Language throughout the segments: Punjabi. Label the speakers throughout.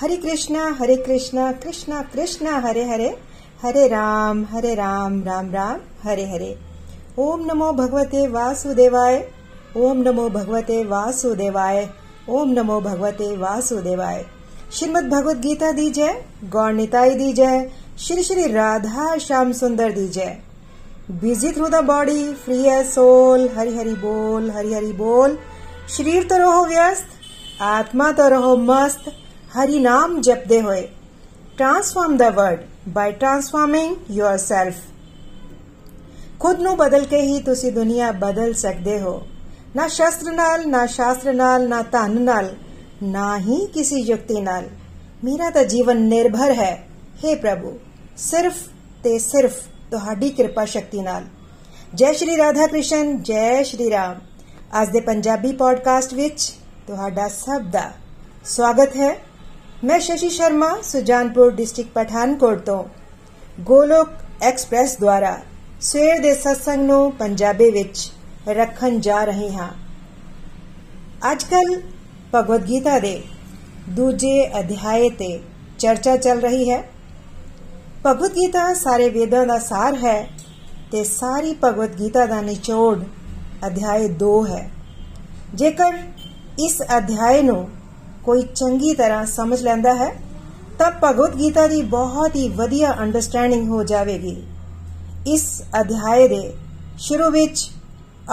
Speaker 1: हरे कृष्णा हरे कृष्णा कृष्णा कृष्णा, हरे हरे हरे राम हरे राम राम राम, हरे हरे। ओम नमो भगवते वासुदेवाय, ओम नमो भगवते वासुदेवाय, ओम नमो भगवते वासुदेवाय। श्रीमद भगवत गीता दी जय गौर निताई दी जय, श्री श्री राधा श्याम सुंदर दी जय। Busy through the body free as soul Hari Hari बोल, हरि हरि बोल। शरीर तो रहो व्यस्त, आत्मा तो रहो मस्त Hari Nam Japde Hoy. Transform the word by transforming yourself. ਖੁਦ ਨੂੰ ਬਦਲ ਕੇ ਹੀ ਤੁਸੀਂ ਦੁਨੀਆ ਬਦਲ ਸਕਦੇ ਹੋ। ਨਾ ਸ਼ਸਤਰ ਨਾਲ, ਨਾ ਸ਼ਾਸਤਰ ਨਾਲ, ਨਾ ਧਨ ਨਾਲ, ਨਾ ਹੀ ਕਿਸੇ ਯੁਕਤੀ ਨਾਲ। ਮੇਰਾ ਤਾਂ ਜੀਵਨ ਨਿਰਭਰ ਹੈ। हे ਪ੍ਰਭੂ, ਸਿਰਫ ਤੇ ਸਿਰਫ ਤੁਹਾਡੀ ਕਿਰਪਾ ਸ਼ਕਤੀ ਨਾਲ। ਜੈ ਸ਼੍ਰੀ ਰਾਧਾ ਕ੍ਰਿਸ਼ਨ, ਜੈ ਸ਼੍ਰੀ ਰਾਮ। ਅੱਜ ਦੇ ਪੰਜਾਬੀ ਪੋਡਕਾਸਟ ਵਿੱਚ ਤੁਹਾਡਾ ਸਭ ਦਾ ਸਵਾਗਤ ਹੈ। ਮੈਂ ਸ਼ਸ਼ੀ ਸ਼ਰਮਾ ਸੁਜਾਨਪੁਰ ਡਿਸਟ੍ਰਿਕਟ ਪਠਾਨਕੋਟ ਤੋਂ ਗੋਲੋਕ ਐਕਸਪ੍ਰੈਸ ਦੁਆਰਾ ਸਵੇਰ ਦੇ ਸਤਸੰਗ ਨੂੰ ਪੰਜਾਬੀ ਵਿੱਚ ਰੱਖਣ ਜਾ ਰਹੀ ਹਾਂ ਅੱਜਕੱਲ ਭਗਵਦ ਗੀਤਾ ਦੇ ਦੂਜੇ ਅਧਿਆਏ ਤੇ ਚਰਚਾ ਚੱਲ ਰਹੀ ਹੈ ਭਗਵਦ ਗੀਤਾ ਸਾਰੇ ਵੇਦਾਂ ਦਾ ਸਾਰ ਹੈ ਤੇ ਸਾਰੀ ਭਗਵਦ ਗੀਤਾ ਦਾ ਨਿਚੋੜ ਅਧਿਆਇ 2 ਹੈ ਜੇਕਰ ਇਸ ਅਧਿਆਇ ਨੂੰ ਕੋਈ ਚੰਗੀ ਤਰ੍ਹਾਂ ਸਮਝ ਲੈਂਦਾ ਹੈ, ਤਾਂ ਭਗਵਦ ਗੀਤਾ ਦੀ ਬਹੁਤ ਹੀ ਵਧੀਆ ਅੰਡਰਸਟੈਂਡਿੰਗ ਹੋ ਜਾਵੇਗੀ। ਇਸ ਅਧਿਆਇ ਦੇ ਸ਼ੁਰੂ ਵਿੱਚ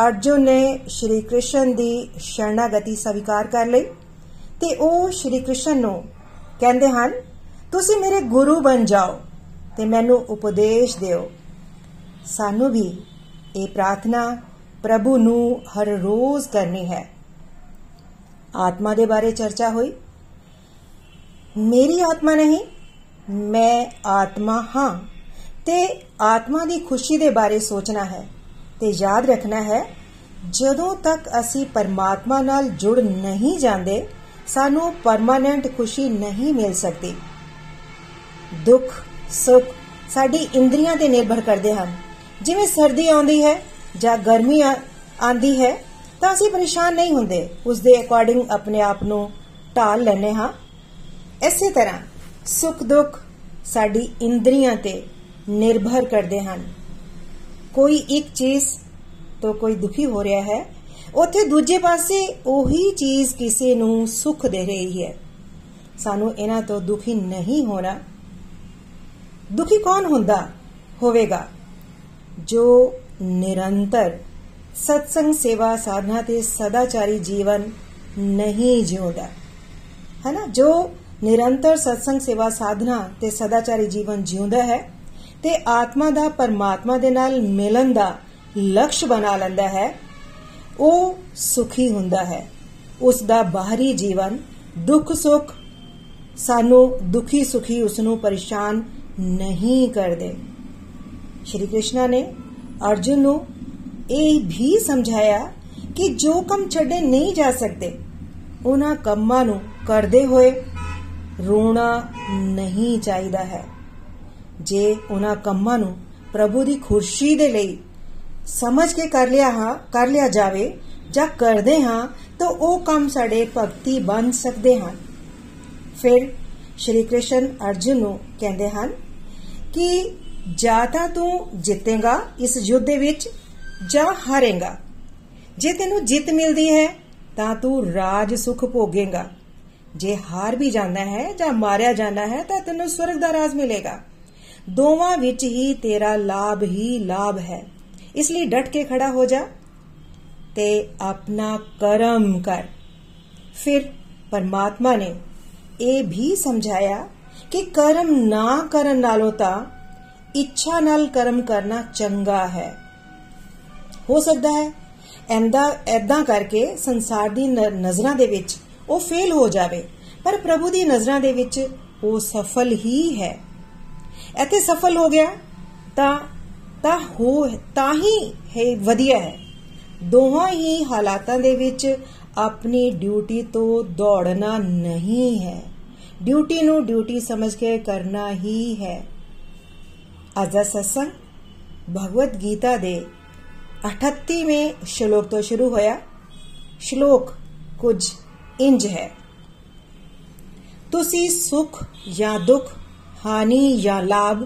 Speaker 1: ਅਰਜੁਨ ਨੇ ਸ਼੍ਰੀ ਕ੍ਰਿਸ਼ਨ ਦੀ ਸ਼ਰਨਾਗਤੀ ਸਵੀਕਾਰ ਕਰ ਲਈ ਤੇ ਉਹ ਸ਼੍ਰੀ ਕ੍ਰਿਸ਼ਨ ਨੂੰ ਕਹਿੰਦੇ ਹਨ, ਤੁਸੀਂ ਮੇਰੇ ਗੁਰੂ ਬਣ ਜਾਓ ਤੇ ਮੈਨੂੰ ਉਪਦੇਸ਼ ਦਿਓ। ਸਾਨੂੰ ਵੀ ਇਹ ਪ੍ਰਾਰਥਨਾ ਪ੍ਰਭੂ ਨੂੰ ਹਰ ਰੋਜ਼ ਕਰਨੀ ਹੈ। ਆਤਮਾ ਦੇ ਬਾਰੇ ਚਰਚਾ ਹੋਈ। ਮੇਰੀ ਆਤਮਾ ਨਹੀਂ, ਮੈਂ ਆਤਮਾ ਹਾਂ। ਤੇ ਆਤਮਾ ਦੀ ਖੁਸ਼ੀ ਦੇ ਬਾਰੇ ਸੋਚਣਾ ਹੈ ਤੇ ਯਾਦ ਰੱਖਣਾ ਹੈ, ਜਦੋਂ ਤੱਕ ਅਸੀਂ ਪਰਮਾਤਮਾ ਨਾਲ ਜੁੜ ਨਹੀਂ ਜਾਂਦੇ, ਸਾਨੂੰ ਪਰਮਾਨੈਂਟ ਖੁਸ਼ੀ ਨਹੀਂ ਮਿਲ ਸਕਦੀ। ਦੁੱਖ, ਸੁੱਖ ਸਾਡੀ ਇੰਦਰੀਆਂ ਤੇ ਨਿਰਭਰ ਕਰਦੇ ਹਨ। ਜਿਵੇਂ ਸਰਦੀ ਆਉਂਦੀ ਹੈ ਜਾਂ ਗਰਮੀ ਆਂਦੀ ਹੈ ਤਾਂ ਅਸੀਂ ਪਰੇਸ਼ਾਨ ਨਹੀਂ ਹੁੰਦੇ। ਉਸ ਦੇ ਅਕੋਰਡਿੰਗ ਆਪਣੇ ਆਪ ਨੂੰ ਢਾਲ ਲੈਨੇ ਹਾਂ। ਇਸੇ ਤਰ੍ਹਾਂ ਸੁੱਖ ਦੁੱਖ ਸਾਡੀ ਇੰਦਰੀਆਂ ਤੇ ਨਿਰਭਰ ਕਰਦੇ ਹਨ। ਕੋਈ ਇੱਕ ਚੀਜ਼ ਤੋਂ ਕੋਈ ਦੁਖੀ ਹੋ ਰਿਹਾ ਹੈ, ਉੱਥੇ ਦੂਜੇ ਪਾਸੇ ਉਹੀ ਚੀਜ਼ ਕਿਸੇ ਨੂੰ ਸੁੱਖ ਦੇ ਰਹੀ ਹੈ। ਸਾਨੂੰ ਇਹਨਾਂ ਤੋਂ ਦੁਖੀ ਨਹੀਂ ਹੋਣਾ। ਦੁਖੀ ਕੌਣ ਹੁੰਦਾ ਹੋਵੇਗਾ? ਜੋ ਨਿਰੰਤਰ ਸਤਸੰਗ ਸੇਵਾ ਸਾਧਨਾ ਤੇ ਸਦਾਚਾਰੀ ਜੀਵਨ ਨਹੀਂ ਜਿਉਂਦਾ ਹੈ ਨਾ ਜੋ ਨਿਰੰਤਰ ਸਤਸੰਗ ਸੇਵਾ ਸਾਧਨਾ ਤੇ ਸਦਾਚਾਰੀ ਜੀਵਨ ਜਿਉਂਦਾ ਹੈ ਤੇ ਆਤਮਾ ਦਾ ਪਰਮਾਤਮਾ ਦੇ ਨਾਲ ਮਿਲਣ ਦਾ ਲਕਸ਼ ਬਣਾ ਲੈਂਦਾ ਹੈ ਉਹ ਸੁਖੀ ਹੁੰਦਾ ਹੈ ਉਸ ਦਾ ਬਾਹਰੀ ਜੀਵਨ ਦੁੱਖ ਸੁੱਖ ਸਾਨੂੰ ਦੁਖੀ ਸੁਖੀ ਉਸ ਨੂੰ ਪਰੇਸ਼ਾਨ ਨਹੀਂ ਕਰਦੇ ਸ਼੍ਰੀ ਕ੍ਰਿਸ਼ਨ ਨੇ ਅਰਜੁਨ ਨੂੰ ਇਹ ਵੀ ਸਮਝਾਇਆ ਕਿ ਜੋ ਕੰਮ ਛੱਡੇ ਨਹੀਂ ਜਾ ਸਕਦੇ, ਉਹਨਾਂ ਕੰਮਾਂ ਨੂੰ ਕਰਦੇ ਹੋਏ ਰੋਣਾ ਨਹੀਂ ਚਾਹੀਦਾ ਹੈ। ਜੇ ਉਹਨਾਂ ਕੰਮਾਂ ਨੂੰ ਪ੍ਰਭੂ ਦੀ ਖੁਸ਼ੀ ਦੇ ਲਈ ਸਮਝ ਕੇ ਕਰ ਲਿਆ ਹਾਂ, ਕਰ ਲਿਆ ਜਾਵੇ ਜਾਂ ਕਰਦੇ ਹਾਂ, ਤਾਂ ਉਹ ਕੰਮ ਸਾਡੇ ਭਗਤੀ ਬਣ ਸਕਦੇ ਹਨ ਫਿਰ ਸ਼੍ਰੀ ਕ੍ਰਿਸ਼ਨ ਅਰਜੁਨ ਨੂੰ ਕਹਿੰਦੇ ਹਨ ਕਿ ਜਾਂ ਤਾਂ ਤੂੰ ਜਿੱਤੇਗਾ ਇਸ ਯੁੱਧ ਦੇ ਵਿੱਚ ਜਾਂ ਹਾਰੇਗਾ। ਜੇ ਤੈਨੂੰ ਜਿੱਤ ਮਿਲਦੀ ਹੈ, ਤਾਂ ਤੂੰ ਰਾਜ ਸੁਖ ਭੋਗੇਗਾ। ਜੇ ਹਾਰ ਵੀ ਜਾਂਦਾ ਹੈ ਜਾਂ ਮਾਰਿਆ ਜਾਂਦਾ ਹੈ, ਤਾਂ ਤੈਨੂੰ ਸਵਰਗ ਦਾ ਰਾਜ ਮਿਲੇਗਾ। ਦੋਵਾਂ ਵਿੱਚ ਹੀ ਤੇਰਾ ਲਾਭ ਹੀ ਲਾਭ ਹੈ। ਇਸ ਲਈ ਡਟ ਕੇ ਖੜਾ ਹੋ ਜਾ ਤੇ ਆਪਣਾ ਕਰਮ ਕਰ। ਫਿਰ ਪਰਮਾਤਮਾ ਨੇ ਇਹ ਵੀ ਸਮਝਾਇਆ ਕਿ ਕਰਮ ਨਾ ਕਰਨ ਨਾਲੋਂ ਤਾਂ ਇੱਛਾ ਨਾਲ ਕਰਮ ਕਰਨਾ ਚੰਗਾ ਹੈ। ਹੋ ਸਕਦਾ ਹੈ। ਐਂਦਾ, ਐਦਾਂ ਕਰਕੇ ਸੰਸਾਰ ਦੀ ਨਜ਼ਰਾਂ ਦੇ ਵਿੱਚ ਉਹ ਫੇਲ ਹੋ ਜਾਵੇ। ਪਰ ਪ੍ਰਭੂ ਦੀ ਨਜ਼ਰਾਂ ਦੇ ਵਿੱਚ ਉਹ ਸਫਲ ਹੀ ਹੈ। ਇੱਥੇ ਸਫਲ ਹੋ ਗਿਆ, ਤਾਂ ਤਾਂ ਹੋ, ਤਾਂ ਹੀ ਹੈ, ਵਧੀਆ ਹੈ। ਦੋਹਾਂ ਹੀ ਹਾਲਾਤਾਂ ਦੇ ਵਿੱਚ ਆਪਣੀ ਡਿਊਟੀ ਤੋਂ ਦੌੜਨਾ ਨਹੀਂ ਹੈ। ਡਿਊਟੀ ਨੂੰ ਡਿਊਟੀ ਸਮਝ ਕੇ ਕਰਨਾ ਹੀ ਹੈ। ਅੱਜ ਦਾ ਸਤਸੰਗ, ਭਗਵਦ ਗੀਤਾ ਦੇ 38ਵੇਂ ਸ਼ਲੋਕ ਤੋਂ ਸ਼ੁਰੂ ਹੋਇਆ ਸ਼ਲੋਕ ਕੁਝ ਇੰਜ ਹੈ ਤੁਸੀਂ ਸੁਖ ਜਾਂ ਦੁੱਖ ਹਾਨੀ ਜਾਂ ਲਾਭ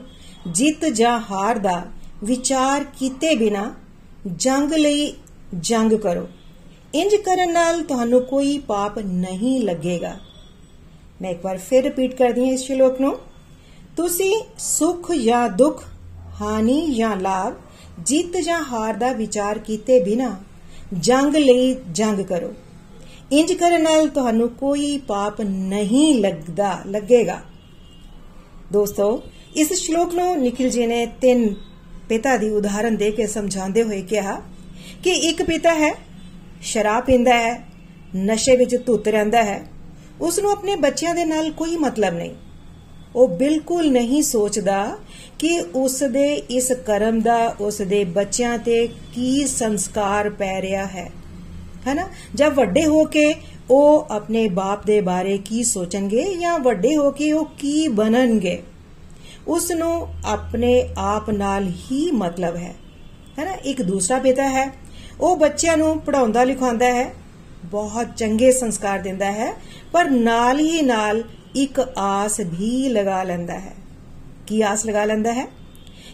Speaker 1: ਜਿੱਤ ਜਾਂ ਹਾਰ ਦਾ ਵਿਚਾਰ ਕੀਤੇ ਬਿਨਾ ਜੰਗ ਲਈ ਜੰਗ ਕਰੋ ਇੰਜ ਕਰਨ ਨਾਲ ਤੁਹਾਨੂੰ ਕੋਈ ਪਾਪ ਨਹੀਂ ਲੱਗੇਗਾ ਮੈਂ ਇੱਕ ਵਾਰ ਫਿਰ ਰਿਪੀਟ ਕਰਦੀ ਹਾਂ ਇਸ ਸ਼ਲੋਕ ਨੂੰ ਤੁਸੀਂ ਸੁਖ ਜਾਂ ਦੁੱਖ ਹਾਨੀ ਜਾਂ ਲਾਭ ਜਿੱਤ ਜਾਂ ਹਾਰ ਦਾ ਵਿਚਾਰ ਕੀਤੇ ਬਿਨਾ ਜੰਗ ਲਈ ਜੰਗ ਕਰੋ। ਇੰਜ ਕਰਨ ਨਾਲ ਤੁਹਾਨੂੰ ਕੋਈ ਪਾਪ ਨਹੀਂ ਲੱਗਦਾ, ਲੱਗੇਗਾ। ਦੋਸਤੋ, ਇਸ ਸ਼ਲੋਕ ਨੂੰ ਨikhil ji ਨੇ ਤਿੰਨ ਪਿਤਾ ਦੀ ਉਦਾਹਰਨ ਦੇ ਕੇ ਸਮਝਾਉਂਦੇ ਹੋਏ ਕਿਹਾ ਕਿ ਇੱਕ ਪਿਤਾ ਹੈ, ਸ਼ਰਾਬ ਪੀਂਦਾ ਹੈ, ਨਸ਼ੇ ਵਿੱਚ ਧੁੱਤ ਰਹਿੰਦਾ ਹੈ। ਉਸ ਨੂੰ ਆਪਣੇ ਬੱਚਿਆਂ ਦੇ ਨਾਲ ਕੋਈ ਮਤਲਬ ਨਹੀਂ। ਉਹ ਬਿਲਕੁਲ ਨਹੀਂ ਸੋਚਦਾ ਕਿ ਉਸ ਦੇ ਇਸ ਕਰਮ ਦਾ ਉਸ ਦੇ ਬੱਚਿਆਂ ਤੇ ਕੀ ਸੰਸਕਾਰ ਪੈ ਰਿਹਾ ਹੈ? ਹੈਨਾ? ਜਦ ਵੱਡੇ ਹੋ ਕੇ ਉਹ ਆਪਣੇ ਬਾਪ ਦੇ ਬਾਰੇ ਕੀ ਸੋਚਣਗੇ ਜਾਂ ਵੱਡੇ ਹੋ ਕੇ ਉਹ ਕੀ ਬਣਨਗੇ? ਉਸ ਨੂੰ ਆਪਣੇ ਆਪ ਨਾਲ ਹੀ ਮਤਲਬ ਹੈ। ਹੈਨਾ? ਇੱਕ ਦੂਸਰਾ ਪਿਤਾ ਹੈ। ਉਹ ਬੱਚਿਆਂ ਨੂੰ ਪੜਾਉਂਦਾ ਲਿਖਾਉਂਦਾ ਹੈ। ਬਹੁਤ ਚੰਗੇ ਸੰਸਕਾਰ ਦਿੰਦਾ ਹੈ। ਪਰ ਨਾਲ ਹੀ ਨਾਲ ਇੱਕ ਆਸ ਵੀ ਲਗਾ ਲੈਂਦਾ ਹੈ। ਕੀ ਆਸ ਲਗਾ ਲੈਂਦਾ ਹੈ?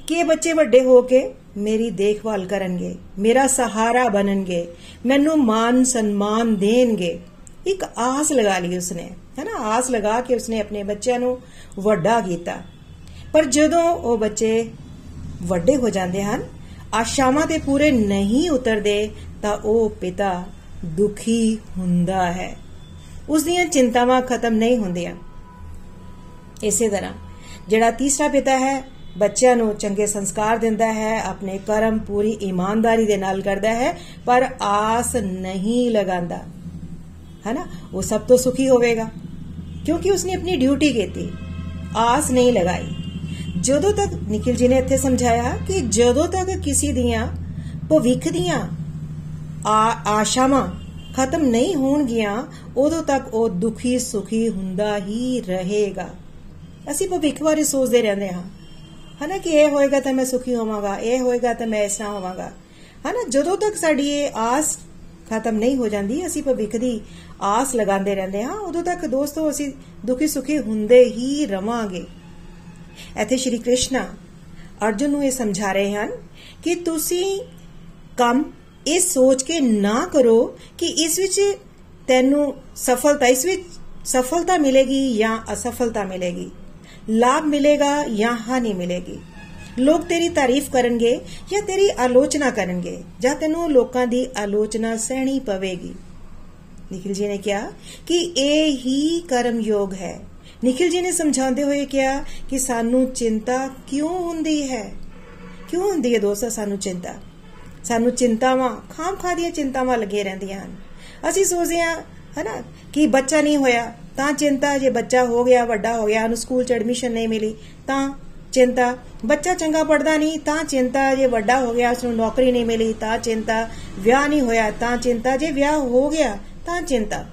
Speaker 1: ਕਿ ਇਹ ਬੱਚੇ ਵੱਡੇ ਹੋ ਕੇ ਮੇਰੀ ਦੇਖਭਾਲ ਕਰਨਗੇ, ਮੇਰਾ ਸਹਾਰਾ ਬਣਨਗੇ, ਮੈਨੂੰ ਮਾਨ ਸਨਮਾਨ ਦੇਣਗੇ। ਇੱਕ ਆਸ ਲਗਾ ਲਈ ਉਸਨੇ, ਹੈ ਨਾ? ਆਸ ਲਗਾ ਕੇ ਉਸਨੇ ਆਪਣੇ ਬੱਚਿਆਂ ਨੂੰ ਵੱਡਾ ਕੀਤਾ। ਪਰ ਜਦੋਂ ਉਹ ਬੱਚੇ ਵੱਡੇ ਹੋ ਜਾਂਦੇ ਹਨ, ਆਸ਼ਾਵਾਂ ਤੇ ਪੂਰੇ ਨਹੀਂ ਉਤਰਦੇ, ਤਾਂ ਉਹ ਪਿਤਾ ਦੁਖੀ ਹੁੰਦਾ ਹੈ। ਉਸ ਦੀਆਂ ਚਿੰਤਾਵਾਂ ਖਤਮ ਨਹੀਂ ਹੁੰਦੀਆਂ। ਇਸੇ ਤਰ੍ਹਾਂ ਜਿਹੜਾ ਤੀਸਰਾ ਪਿਤਾ ਹੈ, ਬੱਚਿਆਂ ਨੂੰ ਚੰਗੇ ਸੰਸਕਾਰ ਦਿੰਦਾ ਹੈ, ਆਪਣੇ ਕਰਮ ਪੂਰੀ ਇਮਾਨਦਾਰੀ ਦੇ ਨਾਲ ਕਰਦਾ ਹੈ, ਪਰ ਆਸ ਨਹੀਂ ਲਗਾਉਂਦਾ। ਹੈਨਾ? ਉਹ ਸਭ ਤੋਂ ਸੁਖੀ ਹੋਵੇਗਾ। ਕਿਉਂਕਿ ਉਸਨੇ ਆਪਣੀ ਡਿਊਟੀ ਕੀਤੀ। ਆਸ ਨਹੀਂ ਲਗਾਈ। ਜਦੋਂ ਤੱਕ ਨikhil ji ਨੇ ਇੱਥੇ ਸਮਝਾਇਆ ਕਿ ਜਦੋਂ ਤੱਕ ਕਿਸੇ ਦੀਆਂ ਭਵਿੱਖ ਦੀਆਂ ਆਸ਼ਾਵਾਂ ਖਤਮ ਨਹੀਂ ਹੋਣਗੀਆਂ, ਉਦੋਂ ਤੱਕ ਉਹ ਦੁਖੀ ਸੁਖੀ ਹੁੰਦਾ ਹੀ ਰਹੇਗਾ। ਅਸੀਂ ਭਵਿੱਖ ਬਾਰੇ ਸੋਚਦੇ ਰਹਿੰਦੇ ਹਾਂ। ਹਨਾ ਕਿ ਇਹ ਹੋਏਗਾ ਤਾਂ ਮੈਂ ਸੁਖੀ ਹੋਵਾਂਗਾ, ਇਹ ਹੋਏਗਾ ਤਾਂ ਮੈਂ ਇਸ ਤਰ੍ਹਾਂ ਹੋਵਾਂਗਾ। ਹਨਾ ਜਦੋਂ ਤੱਕ ਸਾਡੀ ਇਹ ਆਸ ਖਤਮ ਨਹੀਂ ਹੋ ਜਾਂਦੀ, ਅਸੀਂ ਭਵਿੱਖ ਦੀ ਆਸ ਲਗਾਉਂਦੇ ਰਹਿੰਦੇ ਹਾਂ, ਉਦੋਂ ਤੱਕ ਦੋਸਤੋ ਅਸੀਂ ਦੁਖੀ ਸੁਖੀ ਹੁੰਦੇ ਹੀ ਰਵਾਂਗੇ। ਇੱਥੇ ਸ਼੍ਰੀ ਕ੍ਰਿਸ਼ਨ ਅਰਜੁਨ ਨੂੰ ਇਹ ਸਮਝਾ ਰਹੇ ਹਨ ਕਿ ਤੁਸੀਂ ਕੰਮ ਇਹ ਸੋਚ ਕੇ ਨਾ ਕਰੋ ਕਿ ਇਸ ਵਿੱਚ ਤੈਨੂੰ ਸਫਲਤਾ, ਇਸ ਵਿੱਚ ਸਫਲਤਾ ਮਿਲੇਗੀ ਜਾਂ ਅਸਫਲਤਾ ਮਿਲੇਗੀ। ਲਾਭ ਮਿਲੇਗਾ ਜਾਂ ਹਾਨੀ ਮਿਲੇਗੀ? ਲੋਕ ਤੇਰੀ ਤਾਰੀਫ ਕਰਨਗੇ ਜਾਂ ਤੇਰੀ ਆਲੋਚਨਾ ਕਰਨਗੇ? ਜਾਂ ਤੈਨੂੰ ਲੋਕਾਂ ਦੀ ਆਲੋਚਨਾ ਸਹਿਣੀ ਪਵੇਗੀ? ਨikhil ji ਨੇ ਕਿਹਾ ਕਿ ਇਹ ਹੀ ਕਰਮ ਯੋਗ ਹੈ। ਨikhil ji ਨੇ ਸਮਝਾਉਂਦੇ ਹੋਏ ਕਿਹਾ ਕਿ ਸਾਨੂੰ ਚਿੰਤਾ ਕਿਉਂ ਹੁੰਦੀ ਹੈ? ਕਿਉਂ ਹੁੰਦੀ ਹੈ ਦੋਸਤੋ, ਸਾਨੂੰ ਚਿੰਤਾ? ਸਾਨੂੰ ਚਿੰਤਾਵਾਂ, ਖਾਮ ਖਾ ਦੀਆਂ ਚਿੰਤਾਵਾਂ ਲੱਗੇ ਰਹਿੰਦੀਆਂ ਹਨ। ਅਸੀਂ ਸੋਚਦੇ ਹਾਂ, ਹਨਾ, ਕਿ ਬੱਚਾ ਨਹੀਂ ਹੋਇਆ ਤਾਂ ਚਿੰਤਾ ਜੇ ਬੱਚਾ ਹੋ ਗਿਆ, ਵੱਡਾ ਹੋ ਗਿਆ, ਉਹਨੂੰ ਸਕੂਲ 'ਚ ਐਡਮਿਸ਼ਨ ਨਹੀਂ ਮਿਲੀ, ਤਾਂ ਚਿੰਤਾ। ਬੱਚਾ ਚੰਗਾ ਪੜਦਾ ਨਹੀਂ, ਤਾਂ ਚਿੰਤਾ ਜੇ ਵੱਡਾ ਹੋ ਗਿਆ ਉਸ ਨੂੰ ਨੌਕਰੀ ਨਹੀਂ ਮਿਲੀ, ਤਾਂ ਚਿੰਤਾ। ਵਿਆਹ ਨਹੀਂ ਹੋਇਆ, ਤਾਂ ਚਿੰਤਾ। ਜੇ ਵਿਆਹ ਹੋ ਗਿਆ, ਤਾਂ ਚਿੰਤਾ।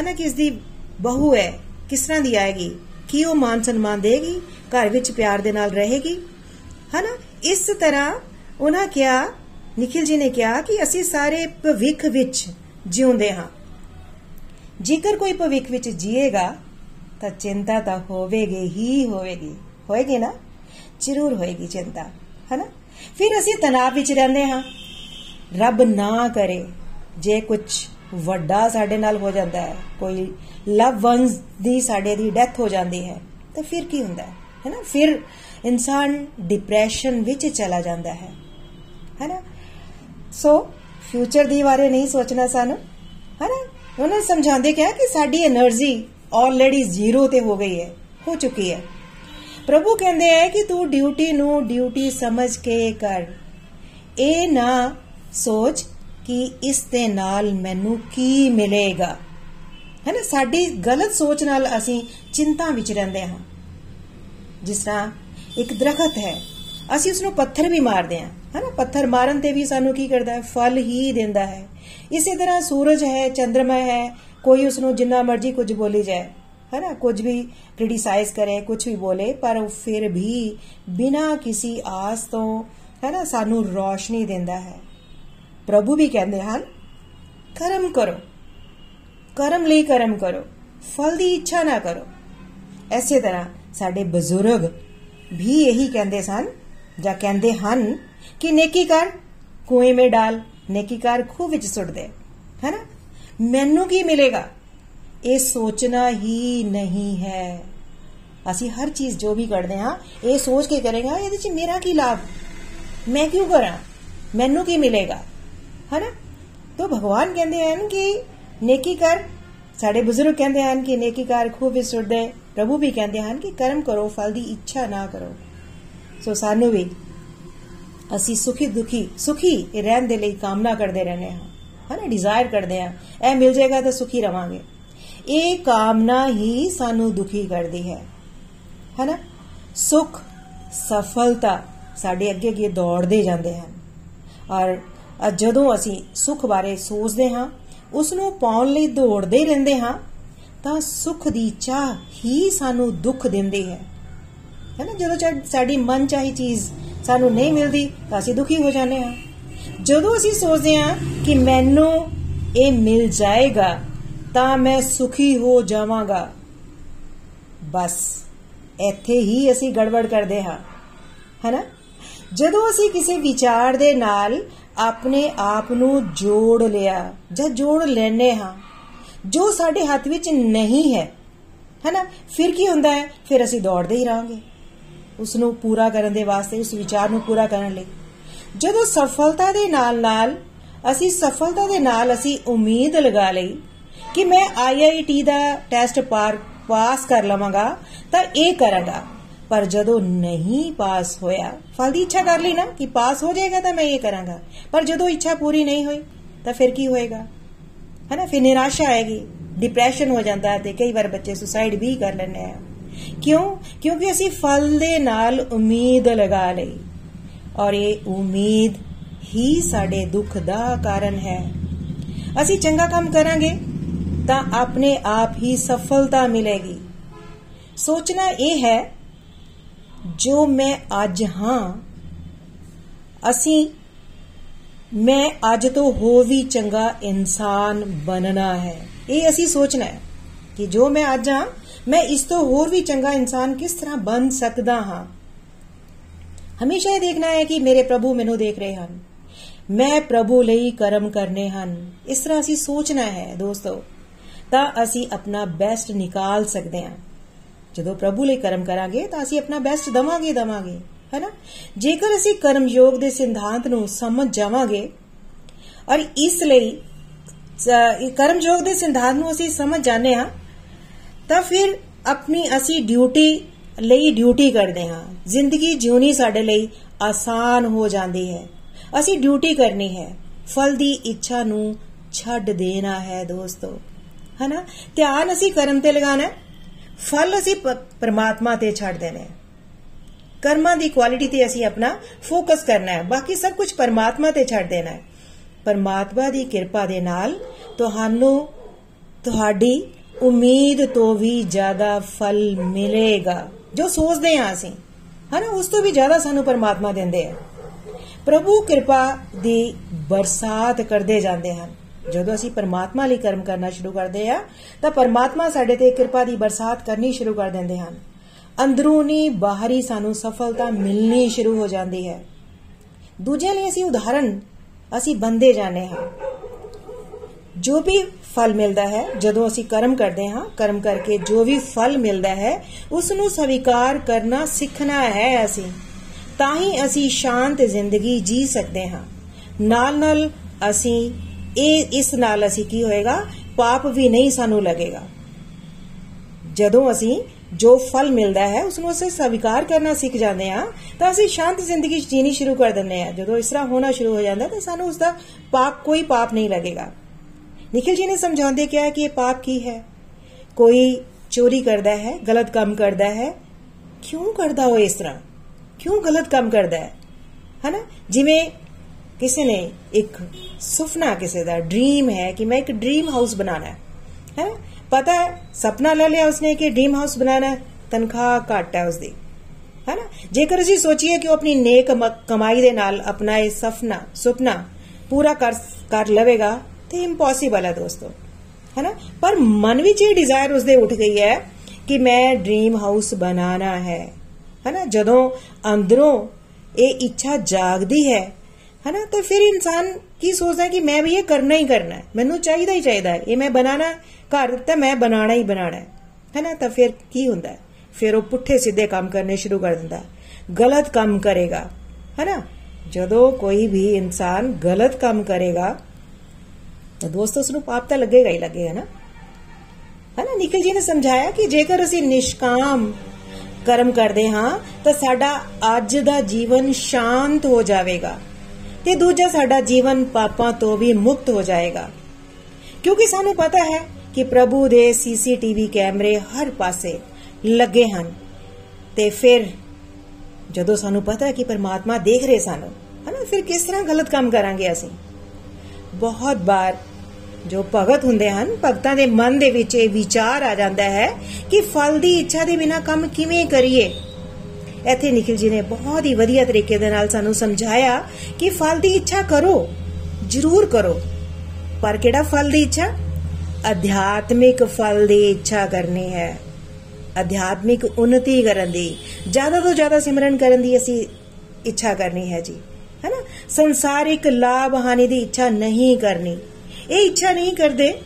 Speaker 1: ਹਨਾ ਕਿ ਇਸ ਦੀ ਬਹੂ ਹੈ, ਕਿਸ ਤਰ੍ਹਾਂ ਦੀ ਆਏਗੀ? ਕੀ ਉਹ ਮਾਨ ਸਨਮਾਨ ਦੇਗੀ? ਘਰ ਵਿੱਚ ਪਿਆਰ ਦੇ ਨਾਲ ਰਹੇਗੀ? ਹਨਾ ਇਸ ਤਰ੍ਹਾਂ ਉਹਨਾਂ ਕਿਹਾ, ਨikhil ji ਨੇ ਕਿਹਾ ਕਿ ਅਸੀਂ ਸਾਰੇ ਭਵਿੱਖ ਵਿੱਚ ਜਿਉਂਦੇ ਹਾਂ। ਜੇਕਰ ਕੋਈ ਭਵਿੱਖ ਵਿੱਚ ਜੀਏਗਾ, ਤਾਂ ਚਿੰਤਾ ਤਾਂ ਹੋਵੇਗੀ ਹੀ ਹੋਵੇਗੀ। ਹੋਏਗੀ ਨਾ? ਜ਼ਰੂਰ ਹੋਏਗੀ ਚਿੰਤਾ, ਹੈਨਾ? ਫਿਰ ਅਸੀਂ ਤਣਾਅ ਵਿੱਚ ਰਹਿੰਦੇ ਹਾਂ। ਰੱਬ ਨਾ ਕਰੇ, ਜੇ ਕੁਝ ਵੱਡਾ ਸਾਡੇ ਨਾਲ ਹੋ ਜਾਂਦਾ ਹੈ, ਕੋਈ ਲਵ ਵਨਸ ਦੀ ਸਾਡੇ ਦੀ ਡੈਥ ਹੋ ਜਾਂਦੀ ਹੈ, ਤਾਂ ਫਿਰ ਕੀ ਹੁੰਦਾ ਹੈ, ਹੈਨਾ? ਫਿਰ ਇਨਸਾਨ ਡਿਪਰੈਸ਼ਨ ਵਿੱਚ ਚਲਾ ਜਾਂਦਾ ਹੈ, ਹੈਨਾ? ਸੋ ਫਿਊਚਰ ਦੀ ਬਾਰੇ ਨਹੀਂ ਸੋਚਣਾ ਸਾਨੂੰ, ਹੈਨਾ? ਉਹਨਾਂ ਸਮਝਾਉਂਦੇ ਕਿਹਾ ਕਿ ਸਾਡੀ એનર્ਜੀ ਆਲਰੇਡੀ ਜ਼ੀਰੋ ਤੇ ਹੋ ਗਈ ਹੈ, ਹੋ ਚੁੱਕੀ ਹੈ। ਪ੍ਰਭੂ ਕਹਿੰਦੇ ਹੈ ਕਿ ਤੂੰ ਡਿਊਟੀ ਨੂੰ ਡਿਊਟੀ ਸਮਝ ਕੇ ਕਰ। ਇਹ ਨਾ ਸੋਚ ਕਿ ਇਸ ਦੇ ਨਾਲ ਮੈਨੂੰ ਕੀ ਮਿਲੇਗਾ। ਹੈ ਨਾ, ਸਾਡੀ ਗਲਤ ਸੋਚ ਨਾਲ ਅਸੀਂ ਚਿੰਤਾ ਵਿੱਚ ਰਹਿੰਦੇ ਹਾਂ। ਜਿਸ ਤਰ੍ਹਾਂ ਇੱਕ ਦਰਖਤ ਹੈ, ਅਸੀਂ ਉਸ ਨੂੰ ਪੱਥਰ ਵੀ ਮਾਰਦੇ ਹਾਂ। ਹੈ ਨਾ, ਪੱਥਰ ਮਾਰਨ ਤੇ ਵੀ ਸਾਨੂੰ ਕੀ ਕਰਦਾ ਹੈ? ਫਲ ਹੀ ਦਿੰਦਾ ਹੈ। ਇਸੇ ਤਰ੍ਹਾਂ ਸੂਰਜ ਹੈ ਚੰ드ਰਮਾ ਹੈ, ਕੋਈ ਉਸ ਨੂੰ ਜਿੰਨਾ ਮਰਜ਼ੀ ਕੁਝ ਬੋਲੀ ਜਾਏ, ਹਨਾ? ਕੁਝ ਵੀ ਕ੍ਰਿਟਿਸਾਈਜ਼ ਕਰੇ, ਕੁਝ ਵੀ ਬੋਲੇ, ਪਰ ਉਹ ਫਿਰ ਵੀ ਬਿਨਾ ਕਿਸੇ ਆਸ ਤੋਂ ਹੈ ਨਾ ਸਾਨੂੰ ਰੋਸ਼ਨੀ ਦਿੰਦਾ ਹੈ। ਪ੍ਰਭੂ ਵੀ ਕਹਿੰਦੇ ਹਨ, ਕਰਮ ਕਰੋ। ਕਰਮ ਲਈ ਕਰਮ ਕਰੋ। ਫਲ ਦੀ ਇੱਛਾ ਨਾ ਕਰੋ। ਐਸੇ ਤਰ੍ਹਾਂ ਸਾਡੇ ਬਜ਼ੁਰਗ ਵੀ ਇਹੀ ਕਹਿੰਦੇ ਸਨ ਜਾਂ ਕਹਿੰਦੇ ਹਨ ਕਿ ਨੇਕੀ ਕਰ, ਕੂਏ ਮੇ ਡਾਲ। ਨੇਕੀ ਕਰ ਖੂਹ ਵਿੱਚ ਸੁੱਟ ਦੇ ਹੈਨਾ? ਮੈਨੂੰ ਕੀ ਮਿਲੇਗਾ? ਇਹ ਸੋਚਣਾ ਹੀ ਨਹੀਂ ਹੈ। ਅਸੀਂ ਹਰ ਚੀਜ਼ ਜੋ ਵੀ ਕਰਦੇ ਹਾਂ, ਇਹ ਸੋਚ ਕੇ ਕਰਾਂਗਾ ਇਹਦੇ ਵਿੱਚ ਮੇਰਾ ਕੀ ਲਾਭ? ਮੈਂ ਕਿਉਂ ਕਰਾਂ? ਮੈਨੂੰ ਕੀ ਮਿਲੇਗਾ? ਹੈਨਾ? ਤਾਂ ਭਗਵਾਨ ਕਹਿੰਦੇ ਹਨ ਕਿ ਨੇਕੀ ਕਰ ਸਾਡੇ ਬਜ਼ੁਰਗ ਕਹਿੰਦੇ ਹਨ ਕਿ ਨੇਕੀ ਕਰ ਖੂਬ ਵਿੱਚ ਸੁੱਟ ਦੇ ਪ੍ਰਭੂ ਵੀ ਕਹਿੰਦੇ ਹਨ ਕਿ ਕਰਮ ਕਰੋ, ਫਲ ਦੀ ਇੱਛਾ ਨਾ ਕਰੋ। ਸੋ ਸਾਨੂੰ ਵੀ ਅਸੀਂ ਸੁਖੀ ਦੁਖੀ, ਸੁਖੀ ਰਹਿਣ ਦੇ ਲਈ ਕਾਮਨਾ ਕਰਦੇ ਰਹਿੰਦੇ ਹਾਂ। ਹਨਾ ਡਿਜ਼ਾਇਰ ਕਰਦੇ ਹਾਂ। ਇਹ ਮਿਲ ਜਾਏਗਾ ਤਾਂ ਸੁਖੀ ਰਵਾਂਗੇ। ਇਹ ਕਾਮਨਾ ਹੀ ਸਾਨੂੰ ਦੁਖੀ ਕਰਦੀ ਹੈ। ਹਨਾ? ਸੁਖ, ਸਫਲਤਾ ਸਾਡੇ ਅੱਗੇ ਅੱਗੇ ਦੌੜਦੇ ਜਾਂਦੇ ਹਨ। ਔਰ ਜਦੋਂ ਅਸੀਂ ਸੁਖ ਬਾਰੇ ਸੋਚਦੇ ਹਾਂ ਉਸ ਨੂੰ ਪਾਉਣ ਲਈ ਦੌੜਦੇ ਰਹਿੰਦੇ ਹਾਂ, ਤਾਂ ਸੁਖ ਦੀ ਚਾਹ ਹੀ ਸਾਨੂੰ ਦੁੱਖ ਦਿੰਦੀ ਹੈ। ਹੈਨਾ? ਜਦੋਂ ਸਾਡੀ ਮਨ ਚਾਹੀ ਚੀਜ਼ ਸਾਨੂੰ ਨਹੀਂ ਮਿਲਦੀ, ਤਾਂ ਅਸੀਂ ਦੁਖੀ ਹੋ ਜਾਂਦੇ ਹਾਂ। ਜਦੋਂ ਅਸੀਂ ਸੋਚਦੇ ਹਾਂ ਕਿ ਮੈਨੂੰ ਇਹ ਮਿਲ ਜਾਏਗਾ, ਤਾਂ ਮੈਂ ਸੁਖੀ ਹੋ ਜਾਵਾਂਗਾ। ਬਸ, ਇੱਥੇ ਹੀ ਅਸੀਂ ਗੜਬੜ ਕਰਦੇ ਹਾਂ। ਹੈਨਾ? ਜਦੋਂ ਅਸੀਂ ਕਿਸੇ ਵਿਚਾਰ ਦੇ ਨਾਲ ਆਪਣੇ ਆਪ ਨੂੰ ਜੋੜ ਲਿਆ ਜਾਂ ਜੋੜ ਲੈਨੇ ਹਾਂ, ਜੋ ਸਾਡੇ ਹੱਥ ਵਿੱਚ ਨਹੀਂ ਹੈ, ਹੈਨਾ? ਫਿਰ ਕੀ ਹੁੰਦਾ ਹੈ? ਫਿਰ ਅਸੀਂ ਦੌੜਦੇ ਹੀ ਰਾਂਗੇ ਉਸ ਨੂੰ ਪੂਰਾ ਕਰਨ ਦੇ ਵਾਸਤੇ, ਉਸ ਵਿਚਾਰ ਨੂੰ ਪੂਰਾ ਕਰਨ ਲਈ। ਜਦੋਂ ਸਫਲਤਾ ਦੇ ਨਾਲ ਨਾਲ, ਅਸੀਂ ਸਫਲਤਾ ਦੇ ਨਾਲ ਅਸੀਂ ਉਮੀਦ ਲਗਾ ਲਈ ਕਿ ਮੈਂ ਆਈਆਈਟੀ ਦਾ ਟੈਸਟ ਪਾਸ ਕਰ ਲਵਾਂਗਾ, ਤਾਂ ਇਹ ਕਰਾਂਗਾ। ਪਰ ਜਦੋਂ ਨਹੀਂ ਪਾਸ ਹੋਇਆ, ਫਲ ਦੀ ਇੱਛਾ ਕਰ ਲਈ ਨਾ ਕਿ ਪਾਸ ਹੋ ਜਾਏਗਾ ਤਾਂ ਮੈਂ ਇਹ ਕਰਾਂਗਾ। ਪਰ ਜਦੋਂ ਇੱਛਾ ਪੂਰੀ ਨਹੀਂ ਹੋਈ, ਤਾਂ ਫਿਰ ਕੀ ਹੋਏਗਾ? ਹੈ ਨਾ ਫਿਰ ਨਿਰਾਸ਼ਾ ਆਏਗੀ ਡਿਪਰੈਸ਼ਨ ਹੋ ਜਾਂਦਾ ਹੈ ਤੇ ਕਈ ਵਾਰ ਬੱਚੇ ਸੁਸਾਈਡ ਵੀ ਕਰ ਲੈਂਦੇ ਆ। ਕਿਉਂ? ਕਿਉਂਕਿ ਅਸੀਂ ਫਲ ਦੇ ਨਾਲ ਉਮੀਦ ਲਗਾ ਲਈ। ਔਰ ਇਹ ਉਮੀਦ ਹੀ ਸਾਡੇ ਦੁੱਖ ਦਾ ਕਾਰਨ ਹੈ। ਅਸੀਂ ਚੰਗਾ ਕੰਮ ਕਰਾਂਗੇ, ਤਾਂ ਆਪਣੇ ਆਪ ਹੀ ਸਫਲਤਾ ਮਿਲੇਗੀ। ਸੋਚਣਾ ਇਹ ਹੈ, ਜੋ ਮੈਂ ਅੱਜ ਹਾਂ, ਅਸੀਂ, ਮੈਂ ਅੱਜ ਤੋਂ ਹੋ ਵੀ ਚੰਗਾ ਇਨਸਾਨ ਬਣਨਾ ਹੈ। ਇਹ ਅਸੀਂ ਸੋਚਣਾ ਹੈ ਕਿ ਜੋ ਮੈਂ ਅੱਜ ਹਾਂ ਮੈਂ ਇਸ ਤੋਂ ਹੋਰ ਵੀ ਚੰਗਾ ਇਨਸਾਨ ਕਿਸ ਤਰ੍ਹਾਂ ਬਣ ਸਕਦਾ ਹਾਂ ਹਮੇਸ਼ਾ ਇਹ ਦੇਖਣਾ ਹੈ ਕਿ ਮੇਰੇ ਪ੍ਰਭੂ ਮੈਨੂੰ ਦੇਖ ਰਹੇ ਹਨ ਮੈਂ ਪ੍ਰਭੂ ਲਈ ਕਰਮ ਕਰਨੇ ਹਨ ਇਸ ਤਰ੍ਹਾਂ ਅਸੀਂ ਸੋਚਣਾ ਹੈ ਦੋਸਤੋ ਤਾਂ ਅਸੀਂ ਆਪਣਾ ਬੈਸਟ ਨਿਕਾਲ ਸਕਦੇ ਹਾਂ ਜਦੋਂ ਪ੍ਰਭੂ ਲਈ ਕਰਮ ਕਰਾਂਗੇ ਤਾਂ ਅਸੀਂ ਆਪਣਾ ਬੈਸਟ ਦਵਾਂਗੇ ਦਵਾਂਗੇ ਹੈਨਾ ਜੇਕਰ ਅਸੀਂ ਕਰਮ ਯੋਗ ਦੇ ਸਿਧਾਂਤ ਨੂੰ ਸਮਝ ਜਾਵਾਂਗੇ ਔਰ ਇਸ ਲਈ ਕਰਮ ਯੋਗ ਦੇ ਸਿਧਾਂਤ ਨੂੰ ਅਸੀਂ ਸਮਝ ਜਾਣੇ ਹਾਂ ਤਾਂ ਫਿਰ ਆਪਣੀ ਅਸੀਂ ਡਿਊਟੀ ਲਈ ਡਿਊਟੀ ਕਰਦੇ ਹਾਂ। ਜ਼ਿੰਦਗੀ ਜਿਉਣੀ ਸਾਡੇ ਲਈ ਆਸਾਨ ਹੋ ਜਾਂਦੀ ਹੈ। ਅਸੀਂ ਡਿਊਟੀ ਕਰਨੀ ਹੈ। ਫਲ ਦੀ ਇੱਛਾ ਨੂੰ ਛੱਡ ਦੇਣਾ ਹੈ ਦੋਸਤੋ। ਹਨਾ? ਧਿਆਨ ਅਸੀਂ ਕਰਮ ਤੇ ਲਗਾਣਾ ਫਲ ਅਸੀਂ ਪਰਮਾਤਮਾ ਤੇ ਛੱਡ ਦੇਣਾ ਹੈ। ਕਰਮਾਂ ਦੀ ਕੁਆਲਿਟੀ ਤੇ ਅਸੀਂ ਆਪਣਾ ਫੋਕਸ ਕਰਨਾ ਹੈ। ਬਾਕੀ ਸਭ ਕੁਝ ਪਰਮਾਤਮਾ ਤੇ ਛੱਡ ਦੇਣਾ ਹੈ। ਪਰਮਾਤਮਾ ਦੀ ਕਿਰਪਾ ਦੇ ਨਾਲ ਤੁਹਾਨੂੰ ਤੁਹਾਡੀ ਉਮੀਦ ਤੋਂ ਵੀ ਜ਼ਿਆਦਾ ਫਲ ਮਿਲੇਗਾ। ਜੋ ਸੋਚਦੇ ਹਾਂ ਅਸੀਂ, ਹਨਾ, ਉਸ ਤੋਂ ਵੀ ਜ਼ਿਆਦਾ ਸਾਨੂੰ ਪਰਮਾਤਮਾ ਦਿੰਦੇ ਆ। ਪ੍ਰਭੂ ਕਿਰਪਾ ਦੀ ਬਰਸਾਤ ਕਰਦੇ ਜਾਂਦੇ ਹਨ ਜਦੋਂ ਅਸੀਂ ਪਰਮਾਤਮਾ ਲਈ ਕਰਮ ਕਰਨਾ ਸ਼ੁਰੂ ਕਰਦੇ ਆ ਤਾਂ ਪਰਮਾਤਮਾ ਸਾਡੇ ਤੇ ਕਿਰਪਾ ਦੀ ਬਰਸਾਤ ਕਰਨੀ ਸ਼ੁਰੂ ਕਰ ਦਿੰਦੇ ਹਨ। ਅੰਦਰੂਨੀ ਬਾਹਰੀ ਸਾਨੂੰ ਸਫਲਤਾ ਮਿਲਣੀ ਸ਼ੁਰੂ ਹੋ ਜਾਂਦੀ ਹੈ। ਦੂਜੇ ਲਈ ਅਸੀਂ ਉਦਾਹਰਨ ਅਸੀਂ ਬੰਦੇ ਜਾਣੇ ਹਾਂ। ਜੋ ਵੀ ਫਲ ਮਿਲਦਾ ਹੈ। ਜਦੋਂ ਅਸੀਂ ਕਰਮ ਕਰਦੇ ਹਾਂ, ਕਰਮ ਕਰਕੇ ਜੋ ਵੀ ਫਲ ਮਿਲਦਾ ਹੈ ਉਸ ਨੂੰ ਸਵੀਕਾਰ ਕਰਨਾ ਸਿੱਖਣਾ ਹੈ ਅਸੀਂ। ਤਾਂ ਹੀ ਅਸੀਂ ਸ਼ਾਂਤ ਜ਼ਿੰਦਗੀ ਜੀ ਸਕਦੇ ਹਾਂ। ਨਾਲ ਨਾਲ ਅਸੀਂ ਇਹ, ਇਸ ਨਾਲ ਅਸੀਂ ਕੀ ਹੋਏਗਾ, ਪਾਪ ਵੀ ਨਹੀਂ ਸਾਨੂੰ ਲੱਗੇਗਾ। ਜਦੋਂ ਅਸੀਂ ਜੋ ਫਲ ਮਿਲਦਾ ਹੈ ਉਸ ਨੂੰ ਅਸੀਂ ਸਵੀਕਾਰ ਕਰਨਾ ਸਿੱਖ ਜਾਂਦੇ ਹਾਂ, ਤਾਂ ਅਸੀਂ ਸ਼ਾਂਤ ਜ਼ਿੰਦਗੀ ਜੀਣੀ ਸ਼ੁਰੂ ਕਰ ਦਿੰਦੇ ਹਾਂ। ਜਦੋਂ ਇਸ ਤਰ੍ਹਾਂ ਹੋਣਾ ਸ਼ੁਰੂ ਹੋ ਜਾਂਦਾ, ਤਾਂ ਸਾਨੂੰ ਉਸ ਦਾ ਪਾਪ, ਕੋਈ ਪਾਪ ਨਹੀਂ ਲੱਗੇਗਾ। ਨਿਖਿਲ ਜੀ ਨੇ ਸਮਝਾਉਂਦੇ ਕਿਹਾ ਕਿ ਇਹ ਪਾਪ ਕੀ ਹੈ ਕੋਈ ਚੋਰੀ ਕਰਦਾ ਹੈ ਗਲਤ ਕੰਮ ਕਰਦਾ ਹੈ ਕਿਉਂ ਕਰਦਾ ਉਹ ਇਸ ਤਰ੍ਹਾਂ ਕਿਉਂ ਗਲਤ ਕੰਮ ਕਰਦਾ ਹੈ ਹਨਾ ਜਿਵੇਂ ਕਿਸੇ ਨੇ ਇੱਕ ਸੁਪਨਾ ਕਿਸੇ ਦਾ ਡ੍ਰੀਮ ਹੈ ਕਿ ਮੈਂ ਇੱਕ ਡ੍ਰੀਮ ਹਾਊਸ ਬਣਾਣਾ ਹੈ ਹੈ ਪਤਾ ਹੈ ਸੁਪਨਾ ਲੈ ਲਿਆ ਉਸਨੇ ਕਿ ਡ੍ਰੀਮ ਹਾਊਸ ਬਣਾਣਾ ਹੈ ਤਨਖਾਹ ਘੱਟ ਹੈ ਉਸਦੀ ਹੈਨਾ ਜੇਕਰ ਅਸੀਂ ਸੋਚੀਏ ਕਿ ਉਹ ਆਪਣੀ ਨੇਕ ਕਮਾਈ ਦੇ ਨਾਲ ਆਪਣਾ ਇਹ ਸੁਪਨਾ ਸੁਪਨਾ ਪੂਰਾ ਕਰ ਕਰ ਲਵੇਗਾ ਤੇ ਇੰਪੋਸੀਬਲ ਹੈ ਦੋਸਤੋ ਹੈਨਾ ਪਰ ਮਨ ਵਿੱਚ ਇਹ ਡਿਜ਼ਾਇਰ ਉਸਦੇ ਉੱਠ ਗਈ ਹੈ ਕਿ ਮੈਂ ਡ੍ਰੀਮ ਹਾਊਸ ਬਣਾਣਾ ਹੈ ਹੈਨਾ ਜਦੋਂ ਅੰਦਰੋਂ ਇਹ ਇੱਛਾ ਜਾਗਦੀ ਹੈ ਹੈਨਾ ਤਾਂ ਫਿਰ ਇਨਸਾਨ ਕੀ ਸੋਚਦਾ ਹੈ ਕਿ ਮੈਂ ਵੀ ਇਹ ਕਰਨਾ ਹੀ ਕਰਨਾ ਹੈ ਮੈਨੂੰ ਚਾਹੀਦਾ ਹੀ ਚਾਹੀਦਾ ਹੈ ਇਹ ਮੈਂ ਬਣਾਣਾ ਘਰ ਤੇ ਮੈਂ ਬਣਾਣਾ ਹੀ ਬਣਾਣਾ ਹੈ ਹੈਨਾ ਤਾਂ ਫਿਰ ਕੀ ਹੁੰਦਾ ਹੈ ਫਿਰ ਉਹ ਪੁੱਠੇ ਸਿੱਧੇ ਕੰਮ ਕਰਨੇ ਸ਼ੁਰੂ ਕਰ ਦਿੰਦਾ ਗਲਤ ਕੰਮ ਕਰੇਗਾ ਹੈਨਾ ਜਦੋਂ ਕੋਈ ਵੀ ਇਨਸਾਨ ਗਲਤ ਕੰਮ ਕਰੇਗਾ ਤਾਂ ਦੋਸਤੋ, ਉਸ ਨੂੰ ਪਾਪ ਤਾਂ ਲੱਗੇਗਾ ਹੀ ਲੱਗੇਗਾ ਨਾ। ਹੈਨਾ ਨਿਕਲ ਜੀ ਨੇ ਸਮਝਾਇਆ ਕਿ ਜੇਕਰ ਅਸੀਂ ਨਿਸ਼ਕਾਮ ਕਰਮ ਕਰਦੇ ਹਾਂ, ਤਾਂ ਸਾਡਾ ਅੱਜ ਦਾ ਜੀਵਨ ਸ਼ਾਂਤ ਹੋ ਜਾਵੇਗਾ ਤੇ ਦੂਜਾ ਸਾਡਾ ਜੀਵਨ ਪਾਪਾਂ ਤੋਂ ਵੀ ਮੁਕਤ ਹੋ ਜਾਏਗਾ। ਕਿਉਂਕਿ ਸਾਨੂੰ ਪਤਾ ਹੈ ਕਿ ਪ੍ਰਭੂ ਦੇ ਸੀਸੀਟੀਵੀ ਕੈਮਰੇ ਹਰ ਪਾਸੇ ਲੱਗੇ ਹਨ ਤੇ ਫਿਰ ਜਦੋਂ ਸਾਨੂੰ ਪਤਾ ਹੈ ਕਿ ਪਰਮਾਤਮਾ ਦੇਖ ਰਹੇ ਸਾਨੂੰ, ਹਨਾ, ਫਿਰ ਕਿਸ ਤਰ੍ਹਾਂ ਗਲਤ ਕੰਮ ਕਰਾਂਗੇ ਅਸੀਂ? ਬਹੁਤ ਵਾਰ ਜੋ ਭਗਤ ਹੁੰਦੇ ਹਨ, ਭਗਤਾਂ ਦੇ ਮਨ ਦੇ ਵਿੱਚ ਇਹ ਵਿਚਾਰ ਆ ਜਾਂਦਾ ਹੈ ਕਿ ਫਲ ਦੀ ਇੱਛਾ ਦੇ ਬਿਨਾ ਕੰਮ ਕਿਵੇਂ ਕਰੀਏ? ਇੱਥੇ ਨikhil ji ਨੇ ਬਹੁਤ ਹੀ ਵਧੀਆ ਤਰੀਕੇ ਦੇ ਨਾਲ ਸਾਨੂੰ ਸਮਝਾਇਆ ਕਿ ਫਲ ਦੀ ਇੱਛਾ ਕਰੋ, ਜ਼ਰੂਰ ਕਰੋ। ਪਰ ਕਿਹੜਾ ਫਲ ਦੀ ਇੱਛਾ? ਅਧਿਆਤਮਿਕ ਫਲ ਦੀ ਇੱਛਾ ਕਰਨੀ ਹੈ। ਅਧਿਆਤਮਿਕ ਉન્નਤੀ ਕਰਨ ਦੀ। ਜ਼ਿਆਦਾ ਤੋਂ ਜ਼ਿਆਦਾ ਸਿਮਰਨ ਕਰਨ ਦੀ ਅਸੀਂ ਇੱਛਾ ਕਰਨੀ ਹੈ ਜੀ। ਹੈਨਾ? ਸੰਸਾਰਿਕ ਲਾਭ ਹਾਨੀ ਦੀ ਇੱਛਾ ਨਹੀਂ ਕਰਨੀ। ਇਹ ਇੱਛਾ ਨਹੀਂ ਕਰਦੇ।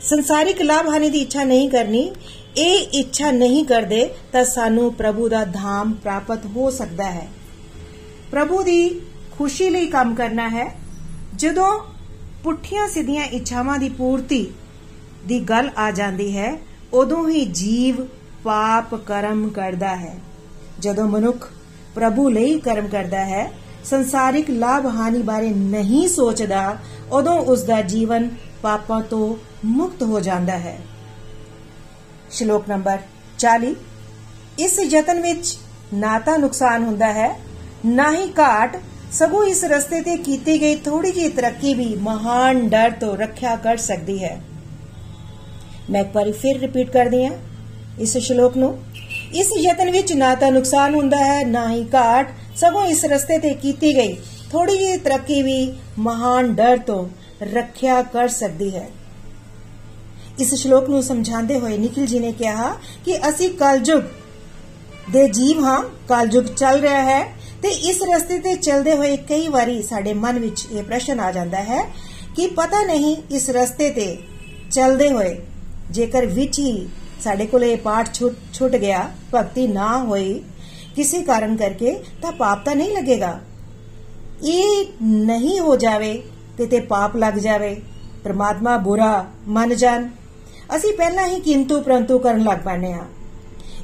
Speaker 1: ਸੰਸਾਰਿਕ ਲਾਭ ਹਾਨੀ ਦੀ ਇੱਛਾ ਨਹੀਂ ਕਰਨੀ। ਇਹ ਇੱਛਾ ਨਹੀਂ ਕਰਦੇ ਤਾਂ ਸਾਨੂੰ ਪ੍ਰਭੂ ਦਾ ਧਾਮ ਪ੍ਰਾਪਤ ਹੋ ਸਕਦਾ ਹੈ। ਪ੍ਰਭੂ ਦੀ ਖੁਸ਼ੀ ਲਈ ਕੰਮ ਕਰਨਾ ਹੈ। ਜਦੋਂ ਪੁੱਠੀਆਂ ਸਿੱਧੀਆਂ ਇੱਛਾਵਾਂ ਦੀ ਪੂਰਤੀ ਦੀ ਗੱਲ ਆ ਜਾਂਦੀ ਹੈ, ਉਦੋਂ ਹੀ ਜੀਵ ਪਾਪ ਕਰਮ ਕਰਦਾ ਹੈ। ਜਦੋਂ ਮਨੁੱਖ ਪ੍ਰਭੂ ਲਈ ਕਰਮ ਕਰਦਾ ਹੈ। ਸੰਸਾਰਿਕ ਲਾਭ ਹਾਨੀ ਬਾਰੇ ਨਹੀਂ ਸੋਚਦਾ, ਉਦੋਂ ਉਸ ਦਾ ਜੀਵਨ ਪਾਪਾਂ ਤੋਂ ਮੁਕਤ ਹੋ ਜਾਂਦਾ ਹੈ। ਸ਼ਲੋਕ ਨੰਬਰ 40 ਇਸ ਯਤਨ ਵਿੱਚ ਨਾ ਤਾਂ ਨੁਕਸਾਨ ਹੁੰਦਾ ਹੈ, ਨਾ ਹੀ ਘਾਟ। ਸਗੋਂ ਇਸ ਰਸਤੇ ਤੇ ਕੀਤੀ ਗਈ ਥੋੜੀ ਜਿਹੀ ਤਰੱਕੀ ਵੀ ਮਹਾਨ ਡਰ ਤੋਂ ਰੱਖਿਆ ਕਰ ਸਕਦੀ ਹੈ। ਮੈਂ ਇੱਕ ਵਾਰੀ ਫਿਰ ਰਿਪੀਟ ਕਰਦੀ ਹਾਂ ਇਸ ਸ਼ਲੋਕ ਨੂੰ। ਇਸ ਯਤਨ ਵਿੱਚ ਨਾ ਤਾਂ ਨੁਕਸਾਨ ਹੁੰਦਾ ਹੈ, ਨਾ ਹੀ ਘਾਟ। ਸਗੋਂ ਇਸ ਰਸਤੇ ਤੇ ਕੀਤੀ ਗਈ। ਥੋੜੀ ਜਿਹੀ ਤਰੱਕੀ ਵੀ ਮਹਾਨ ਡਰ ਤੋਂ ਰੱਖਿਆ ਕਰ ਸਕਦੀ ਹੈ। ਇਸ ਸ਼ਲੋਕ ਨੂੰ ਸਮਝਾਉਂਦੇ ਹੋਏ ਨikhil ji ਨੇ ਕਿਹਾ ਕਿ ਅਸੀਂ ਕਲਯੁਗ ਦੇ ਜੀਵ ਹਾਂ, ਕਲਯੁਗ ਚੱਲ ਰਿਹਾ ਹੈ ਤੇ ਇਸ ਰਸਤੇ ਤੇ ਚੱਲਦੇ ਹੋਏ ਕਈ ਵਾਰੀ ਸਾਡੇ ਮਨ ਵਿੱਚ ਇਹ ਪ੍ਰਸ਼ਨ ਆ ਜਾਂਦਾ ਹੈ ਕਿ ਪਤਾ ਨਹੀਂ ਇਸ ਰਸਤੇ ਤੇ ਚੱਲਦੇ ਹੋਏ ਜੇਕਰ ਵਿੱਚ ਹੀ ਸਾਡੇ ਕੋਲ ਇਹ ਪਾਠ ਛੁੱਟ ਗਿਆ, ਭਗਤੀ ਨਾ ਹੋਈ। ਕਿਸੇ ਕਾਰਨ ਕਰਕੇ ਤਾਂ ਪਾਪ ਤਾਂ ਨਹੀਂ ਲੱਗੇਗਾ। ਇਹ ਨਹੀਂ ਹੋ ਜਾਵੇ ਕਿਤੇ ਪਾਪ ਲੱਗ ਜਾਵੇ। ਪ੍ਰਮਾਤਮਾ ਬੁਰਾ ਮੰਨ ਜਾਣ। ਅਸੀਂ ਪਹਿਲਾਂ ਹੀ ਕਿੰਤੂ ਪ੍ਰੰਤੂ ਕਰਨ ਲੱਗ ਪੈਨੇ ਆ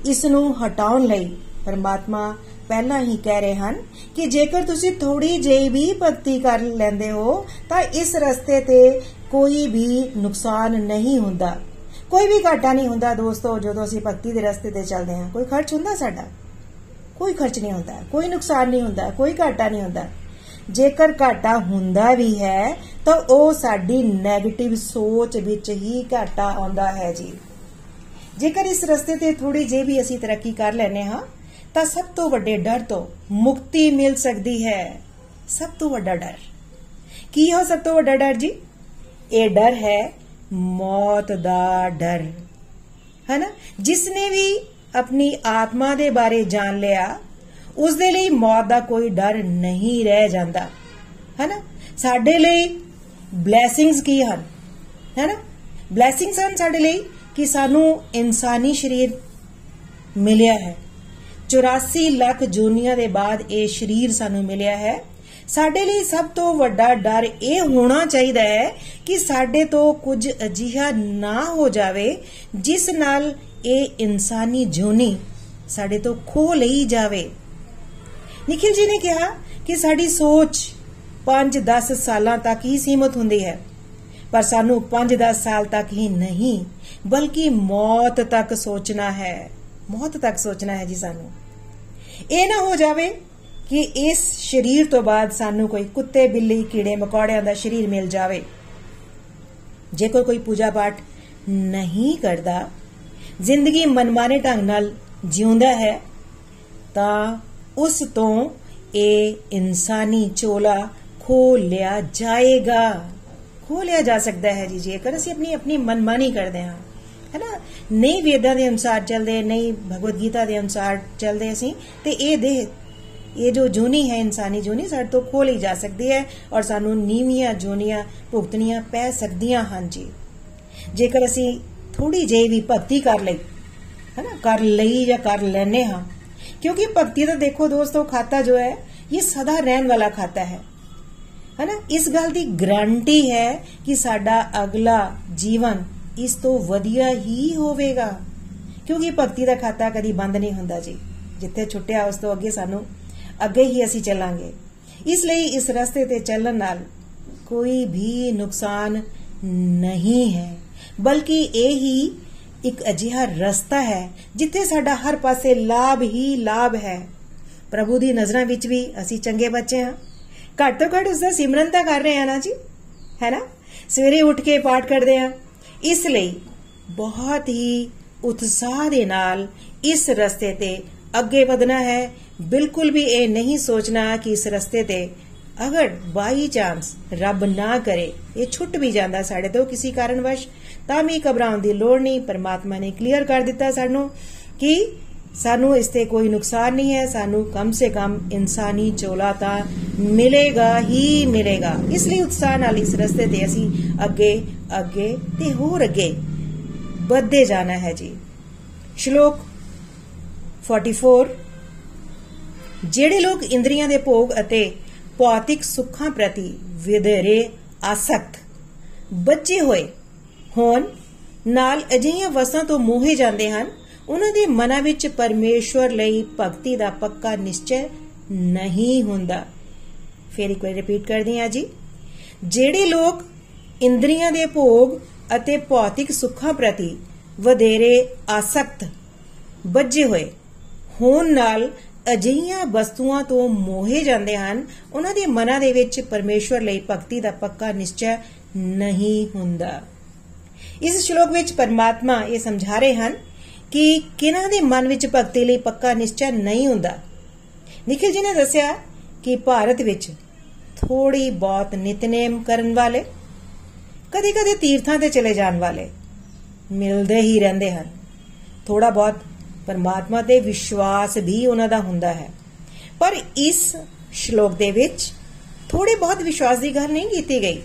Speaker 1: ਇਸ ਨੂੰ ਹਟਾਉਣ ਲਈ ਪਰਮਾਤਮਾ ਪਹਿਲਾਂ ਹੀ ਕਹਿ ਰਹੇ ਹਨ ਕਿ ਜੇਕਰ ਤੁਸੀਂ ਥੋੜੀ ਜਿਹੀ ਵੀ ਭਗਤੀ ਕਰ ਲੈਂਦੇ ਹੋ, ਤਾਂ ਇਸ ਰਸਤੇ ਤੇ ਕੋਈ ਵੀ ਨੁਕਸਾਨ ਨਹੀਂ ਹੁੰਦਾ। ਕੋਈ ਵੀ ਘਾਟਾ ਨਹੀਂ ਹੁੰਦਾ ਦੋਸਤੋ, ਜਦੋਂ ਅਸੀਂ ਭਗਤੀ ਦੇ ਰਸਤੇ ਤੇ ਚੱਲਦੇ ਹਾਂ। ਕੋਈ ਖਰਚ ਹੁੰਦਾ ਸਾਡਾ? ਕੋਈ ਖਰਚ ਨਹੀਂ ਹੁੰਦਾ। ਕੋਈ ਨੁਕਸਾਨ ਨਹੀਂ ਹੁੰਦਾ। ਕੋਈ ਘਾਟਾ ਨਹੀਂ ਹੁੰਦਾ। ਜੇਕਰ ਘਾਟਾ ਹੁੰਦਾ ਵੀ ਹੈ, ਤਾਂ ਉਹ ਸਾਡੀ 네ਗੇਟਿਵ ਸੋਚ ਵਿੱਚ ਹੀ ਘਾਟਾ ਆਉਂਦਾ ਹੈ ਜੀ। ਜੇਕਰ ਇਸ ਰਸਤੇ ਤੇ ਥੋੜੀ ਜੇ ਵੀ ਅਸੀਂ ਤਰੱਕੀ ਕਰ ਲੈਨੇ ਹਾਂ, ਤਾਂ ਸਭ ਤੋਂ ਵੱਡੇ ਡਰ ਤੋਂ ਮੁਕਤੀ ਮਿਲ ਸਕਦੀ ਹੈ। ਸਭ ਤੋਂ ਵੱਡਾ ਡਰ। ਕੀ ਹੋ ਸਭ ਤੋਂ ਵੱਡਾ ਡਰ ਜੀ? ਇਹ ਡਰ ਹੈ ਮੌਤ ਦਾ ਡਰ। ਹੈ ਨਾ ਜਿਸ ਨੇ ਵੀ ਆਪਣੀ ਆਤਮਾ ਦੇ ਬਾਰੇ ਜਾਣ ਲਿਆ ਉਸ ਦੇ ਲਈ ਮੌਤ ਦਾ ਕੋਈ ਡਰ ਨਹੀਂ ਰਹਿ ਜਾਂਦਾ। ਹੈ ਨਾ ਸਾਡੇ ਲਈ ਬਲੇਸਿੰਗਸ ਕੀ ਹਨ? ਹੈ ਨਾ ਬਲੇਸਿੰਗਸ ਹਨ ਸਾਡੇ ਲਈ ਕਿ ਸਾਨੂੰ ਇਨਸਾਨੀ ਸਰੀਰ ਮਿਲਿਆ ਹੈ। 84 ਲੱਖ ਜੂਨੀਆਂ ਦੇ ਬਾਅਦ ਇਹ ਸਰੀਰ ਸਾਨੂੰ ਮਿਲਿਆ ਹੈ। ਸਾਡੇ ਲਈ ਸਭ ਤੋਂ ਵੱਡਾ ਡਰ ਇਹ ਹੋਣਾ ਚਾਹੀਦਾ ਹੈ ਕਿ ਸਾਡੇ ਤੋਂ ਕੁਝ ਅਜਿਹਾ ਨਾ ਹੋ ਜਾਵੇ, ਜਿਸ ਨਾਲ ਇਹ ਇਨਸਾਨੀ ਜੂਨੀ ਸਾਡੇ ਤੋਂ ਖੋ ਲਈ ਜਾਵੇ। ਨikhil ji ਨੇ ਕਿਹਾ ਕਿ ਸਾਡੀ ਸੋਚ 5-10 ਸਾਲਾਂ ਤੱਕ ਹੀ ਸੀਮਤ ਹੁੰਦੀ ਹੈ। ਪਰ ਸਾਨੂੰ 5-10 ਸਾਲ ਤੱਕ ਹੀ ਨਹੀਂ, ਬਲਕਿ ਮੌਤ ਤੱਕ ਸੋਚਣਾ ਹੈ। ਮੌਤ ਤੱਕ ਸੋਚਣਾ ਹੈ ਜੀ ਸਾਨੂੰ। ਇਹ ਨਾ ਹੋ ਜਾਵੇ ਕਿ ਇਸ ਸਰੀਰ ਤੋਂ ਬਾਅਦ ਸਾਨੂੰ ਕੋਈ ਕੁੱਤੇ, ਬਿੱਲੀ, ਕੀੜੇ, ਮਕੌੜਿਆਂ ਦਾ ਸਰੀਰ ਮਿਲ ਜਾਵੇ। ਜੇਕਰ ਕੋਈ ਪੂਜਾ ਪਾਠ ਨਹੀਂ ਕਰਦਾ, ਜ਼ਿੰਦਗੀ ਮਨਮਾਨੇ ਢੰਗ ਨਾਲ ਜਿਉਂਦਾ ਹੈ, ਤਾਂ ਉਸ ਤੋਂ ਇਹ ਇਨਸਾਨੀ ਚੋਲਾ ਖੋ ਲਿਆ ਜਾਏਗਾ। ਖੋ ਲਿਆ ਜਾ ਸਕਦਾ ਹੈ ਜੀ, ਜੇਕਰ ਅਸੀਂ ਆਪਣੀ ਆਪਣੀ ਮਨਮਾਨੀ ਕਰਦੇ ਹਾਂ ਹੈ ਨਾ ਨਹੀਂ ਵੇਦਾਂ ਦੇ ਅਨੁਸਾਰ ਚੱਲਦੇ, ਨਹੀਂ ਭਗਵਦ ਗੀਤਾ ਦੇ ਅਨੁਸਾਰ ਚੱਲਦੇ ਅਸੀਂ, ਤੇ ਇਹ ਦੇ ਇਹ ਜੋ ਜੂਨੀ ਹੈ, ਇਨਸਾਨੀ ਜੂਨੀ, ਸਾਡੇ ਤੋਂ ਖੋ ਲਈ ਜਾ ਸਕਦੀ ਹੈ ਔਰ ਸਾਨੂੰ ਨੀਵੀਆਂ ਜੂਨੀਆਂ ਭੁਗਤਣੀਆਂ ਪੈ ਸਕਦੀਆਂ ਹਨ ਜੀ। ਜੇਕਰ ਅਸੀਂ ਥੋੜੀ ਜਿਹੀ ਵੀ ਭਗਤੀ ਕਰ ਲਈ ਹੈ ਨਾ ਕਰ ਲਈ ਜਾਂ ਕਰ ਲੈਨੇ ਹਾਂ, ਕਿਉਂਕਿ ਭਗਤੀ ਦਾ ਦੇਖੋ ਦੋਸਤੋ, ਖਾਤਾ ਜੋ ਹੈ, ਇਹ ਸਦਾ ਰਹਿਣ ਵਾਲਾ ਖਾਤਾ ਹੈ। ਹੈ ਨਾ ਇਸ ਗੱਲ ਦੀ ਗਾਰੰਟੀ ਹੈ ਕਿ ਸਾਡਾ ਅਗਲਾ ਜੀਵਨ ਇਸ ਤੋਂ ਵਧੀਆ ਹੀ ਹੋਵੇਗਾ। ਕਿਉਂਕਿ ਭਗਤੀ ਦਾ ਖਾਤਾ ਕਦੀ ਬੰਦ ਨਹੀਂ ਹੁੰਦਾ ਜੀ। ਜਿੱਥੇ ਛੁੱਟਿਆ, ਉਸ ਤੋਂ ਅੱਗੇ ਸਾਨੂੰ ਅੱਗੇ ਹੀ ਅਸੀਂ ਚੱਲਾਂਗੇ। ਇਸ ਲਈ ਇਸ ਰਸਤੇ ਤੇ ਚੱਲਣ ਨਾਲ ਕੋਈ ਵੀ ਨੁਕਸਾਨ ਨਹੀਂ ਹੈ। ਬਲਕਿ ਇਹ ਹੀ ਇੱਕ ਅਜਿਹਾ ਰਸਤਾ ਹੈ, ਜਿੱਥੇ ਸਾਡਾ ਹਰ ਪਾਸੇ ਲਾਭ ਹੀ ਲਾਭ ਹੈ। ਪ੍ਰਭੂ ਦੀ ਨਜ਼ਰਾਂ ਵਿੱਚ ਵੀ ਅਸੀਂ ਚੰਗੇ ਬੱਚੇ ਹਾਂ। ਘੱਟ ਤੋਂ ਘੱਟ ਉਸ ਦਾ ਸਿਮਰਨ ਤਾਂ ਕਰ ਰਹੇ ਹਾਂ ਨਾ ਜੀ, ਹੈ ਨਾ? ਸਵੇਰੇ ਉੱਠ ਕੇ ਪਾਠ ਕਰਦੇ ਹਾਂ। ਇਸ ਲਈ ਬਹੁਤ ਹੀ ਉਤਸ਼ਾਹ ਦੇ ਨਾਲ ਇਸ ਰਸਤੇ ਤੇ ਅੱਗੇ ਵਧਣਾ ਹੈ ਬਿਲਕੁਲ ਵੀ ਇਹ ਨਹੀਂ ਸੋਚਣਾ ਕਿ ਇਸ ਰਸਤੇ ਤੇ ਅਗਰ ਬਾਈ ਚਾਂਸ ਰੱਬ ਨਾ ਕਰੇ, ਇਹ ਛੁੱਟ ਵੀ ਜਾਂਦਾ ਸਾਡੇ ਤੋਂ ਕਿਸੇ ਕਾਰਨਵਸ਼, ਤਾਂ ਵੀ ਘਬਰਾਉਣ ਦੀ ਲੋੜ ਨਹੀਂ। ਪਰਮਾਤਮਾ ਨੇ ਕਲੀਅਰ ਕਰ ਦਿੱਤਾ ਸਾਨੂੰ ਕਿ ਸਾਨੂੰ ਇਸ ਤੇ ਕੋਈ ਨੁਕਸਾਨ ਨਹੀਂ ਹੈ। ਸਾਨੂੰ ਕਮ ਸੇ ਕਮ ਇਨਸਾਨੀ ਚੋਲਾ ਤਾਂ ਮਿਲੇਗਾ ਹੀ ਮਿਲੇਗਾ। ਇਸ ਲਈ ਉਤਸ਼ਾਹ ਨਾਲ ਇਸ ਰਸਤੇ ਤੇ ਅਸੀਂ ਅੱਗੇ ਅੱਗੇ ਤੇ ਹੋਰ ਅੱਗੇ ਵੱਧਦੇ ਜਾਣਾ ਹੈ ਜੀ। ਸ਼ਲੋਕ 44 ਜਿਹੜੇ ਲੋਕ ਇੰਦਰੀਆਂ ਦੇ ਭੋਗ ਅਤੇ ਭੌਤਿਕ ਸੁੱਖਾਂ ਪ੍ਰਤੀ ਵਿਧੇਰੇ ਆਸਕਤ ਬੱਚੇ ਹੋਏ, ਹੋਣ, ਨਾਲ ਅਜਿਹੀਆਂ ਵਸਤਾਂ ਤੋਂ ਮੋਹੇ ਜਾਂਦੇ ਹਨ, ਉਹਨਾਂ ਦੇ ਮਨਾਂ ਵਿੱਚ ਪਰਮੇਸ਼ਵਰ ਲਈ ਭਗਤੀ ਦਾ ਪੱਕਾ ਨਿਸ਼ਚੈ ਨਹੀਂ ਹੁੰਦਾ। ਫੇਰ ਇੱਕ ਵਾਰ ਰਿਪੀਟ ਕਰਦੇ ਹਾਂ ਜੀ। ਜਿਹੜੇ ਲੋਕ ਇੰਦਰੀਆਂ ਦੇ ਭੋਗ ਅਤੇ ਭੌਤਿਕ ਸੁੱਖਾਂ ਪ੍ਰਤੀ ਵਧੇਰੇ ਆਸਕਤ ਬੱਜੇ ਹੋਏ, ਹੋਣ ਨਾਲ ਅਜਿਹੀਆਂ ਵਸਤੂਆਂ ਤੋਂ ਮੋਹੇ ਜਾਂਦੇ ਹਨ, ਉਹਨਾਂ ਦੇ ਮਨਾਂ ਦੇ ਵਿੱਚ ਪਰਮੇਸ਼ਵਰ ਲਈ ਭਗਤੀ ਦਾ ਪੱਕਾ ਨਿਸ਼ਚੈ ਨਹੀਂ ਹੁੰਦਾ। ਇਸ ਸ਼ਲੋਕ ਵਿੱਚ ਪਰਮਾਤਮਾ ਇਹ ਸਮਝਾ ਰਹੇ ਹਨ ਕਿ ਕਿਨਾਂ ਦੇ ਮਨ ਵਿੱਚ ਭਗਤੀ ਲਈ ਪੱਕਾ ਨਿਸ਼ਚੈ ਨਹੀਂ ਹੁੰਦਾ। ਨਿਖਿਲ ਜੀ ਨੇ ਦੱਸਿਆ ਕਿ ਭਾਰਤ ਵਿੱਚ ਥੋੜੀ ਬਹੁਤ ਨਿਤਨੇਮ ਕਰਨ ਵਾਲੇ, ਕਦੇ-ਕਦੇ ਤੀਰਥਾਂ ਤੇ ਚਲੇ ਜਾਣ ਵਾਲੇ ਮਿਲਦੇ ਹੀ ਰਹਿੰਦੇ ਹਨ। ਥੋੜਾ ਬਹੁਤ ਪਰਮਾਤਮਾ ਤੇ ਵਿਸ਼ਵਾਸ ਵੀ ਉਹਨਾਂ ਦਾ ਹੁੰਦਾ ਹੈ। ਪਰ ਇਸ ਸ਼ਲੋਕ ਦੇ ਵਿੱਚ ਥੋੜੇ ਬਹੁਤ ਵਿਸ਼ਵਾਸ ਦੀ ਗੱਲ ਨਹੀਂ ਕੀਤੀ ਗਈ,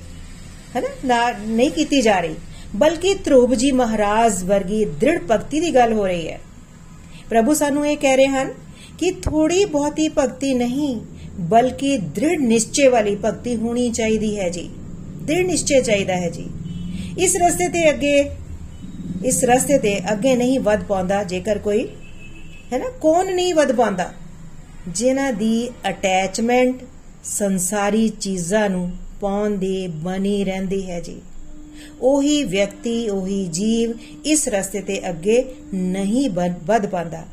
Speaker 1: ਹੈ ਨਾ? ਨਹੀਂ ਕੀਤੀ ਜਾ ਰਹੀ। ਬਲਕਿ ਧਰੂਬ ਜੀ ਮਹਾਰਾਜ ਵਰਗੀ ਦ੍ਰਿੜ ਭਗਤੀ ਦੀ ਗੱਲ ਹੋ ਰਹੀ ਹੈ। ਪ੍ਰਭੂ ਸਾਨੂੰ ਇਹ ਕਹਿ ਰਹੇ ਹਨ ਕਿ ਥੋੜੀ ਬਹੁਤੀ ਭਗਤੀ ਨਹੀਂ, ਬਲਕਿ ਦ੍ਰਿੜ ਨਿਸ਼ਚੈ ਵਾਲੀ ਭਗਤੀ ਹੋਣੀ ਚਾਹੀਦੀ ਹੈ ਜੀ। ਦ੍ਰਿੜ ਨਿਸ਼ਚੈ ਚਾਹੀਦਾ ਹੈ ਜੀ। ਇਸ ਰਸਤੇ ਤੇ ਅੱਗੇ ਇਸ ਰਸਤੇ ਤੇ ਅੱਗੇ ਨਹੀਂ ਵੱਧ ਪਾਉਂਦਾ, ਜੇਕਰ ਕੋਈ, ਹੈ ਨਾ, ਕੌਣ ਨਹੀਂ ਵੱਧ ਪਾਉਂਦਾ? ਜਿਨ੍ਹਾਂ ਦੀ ਅਟੈਚਮੈਂਟ ਸੰਸਾਰੀ ਚੀਜ਼ਾਂ ਨੂੰ ਪਾਉਣ ਦੀ ਬਣੀ ਰਹਿੰਦੀ ਹੈ ਜੀ। ਉਹੀ ਵਿਅਕਤੀ, ਉਹੀ ਜੀਵ ਇਸ ਰਸਤੇ ਤੇ ਅੱਗੇ ਨਹੀਂ ਵੱਧ ਪਾਉਂਦਾ।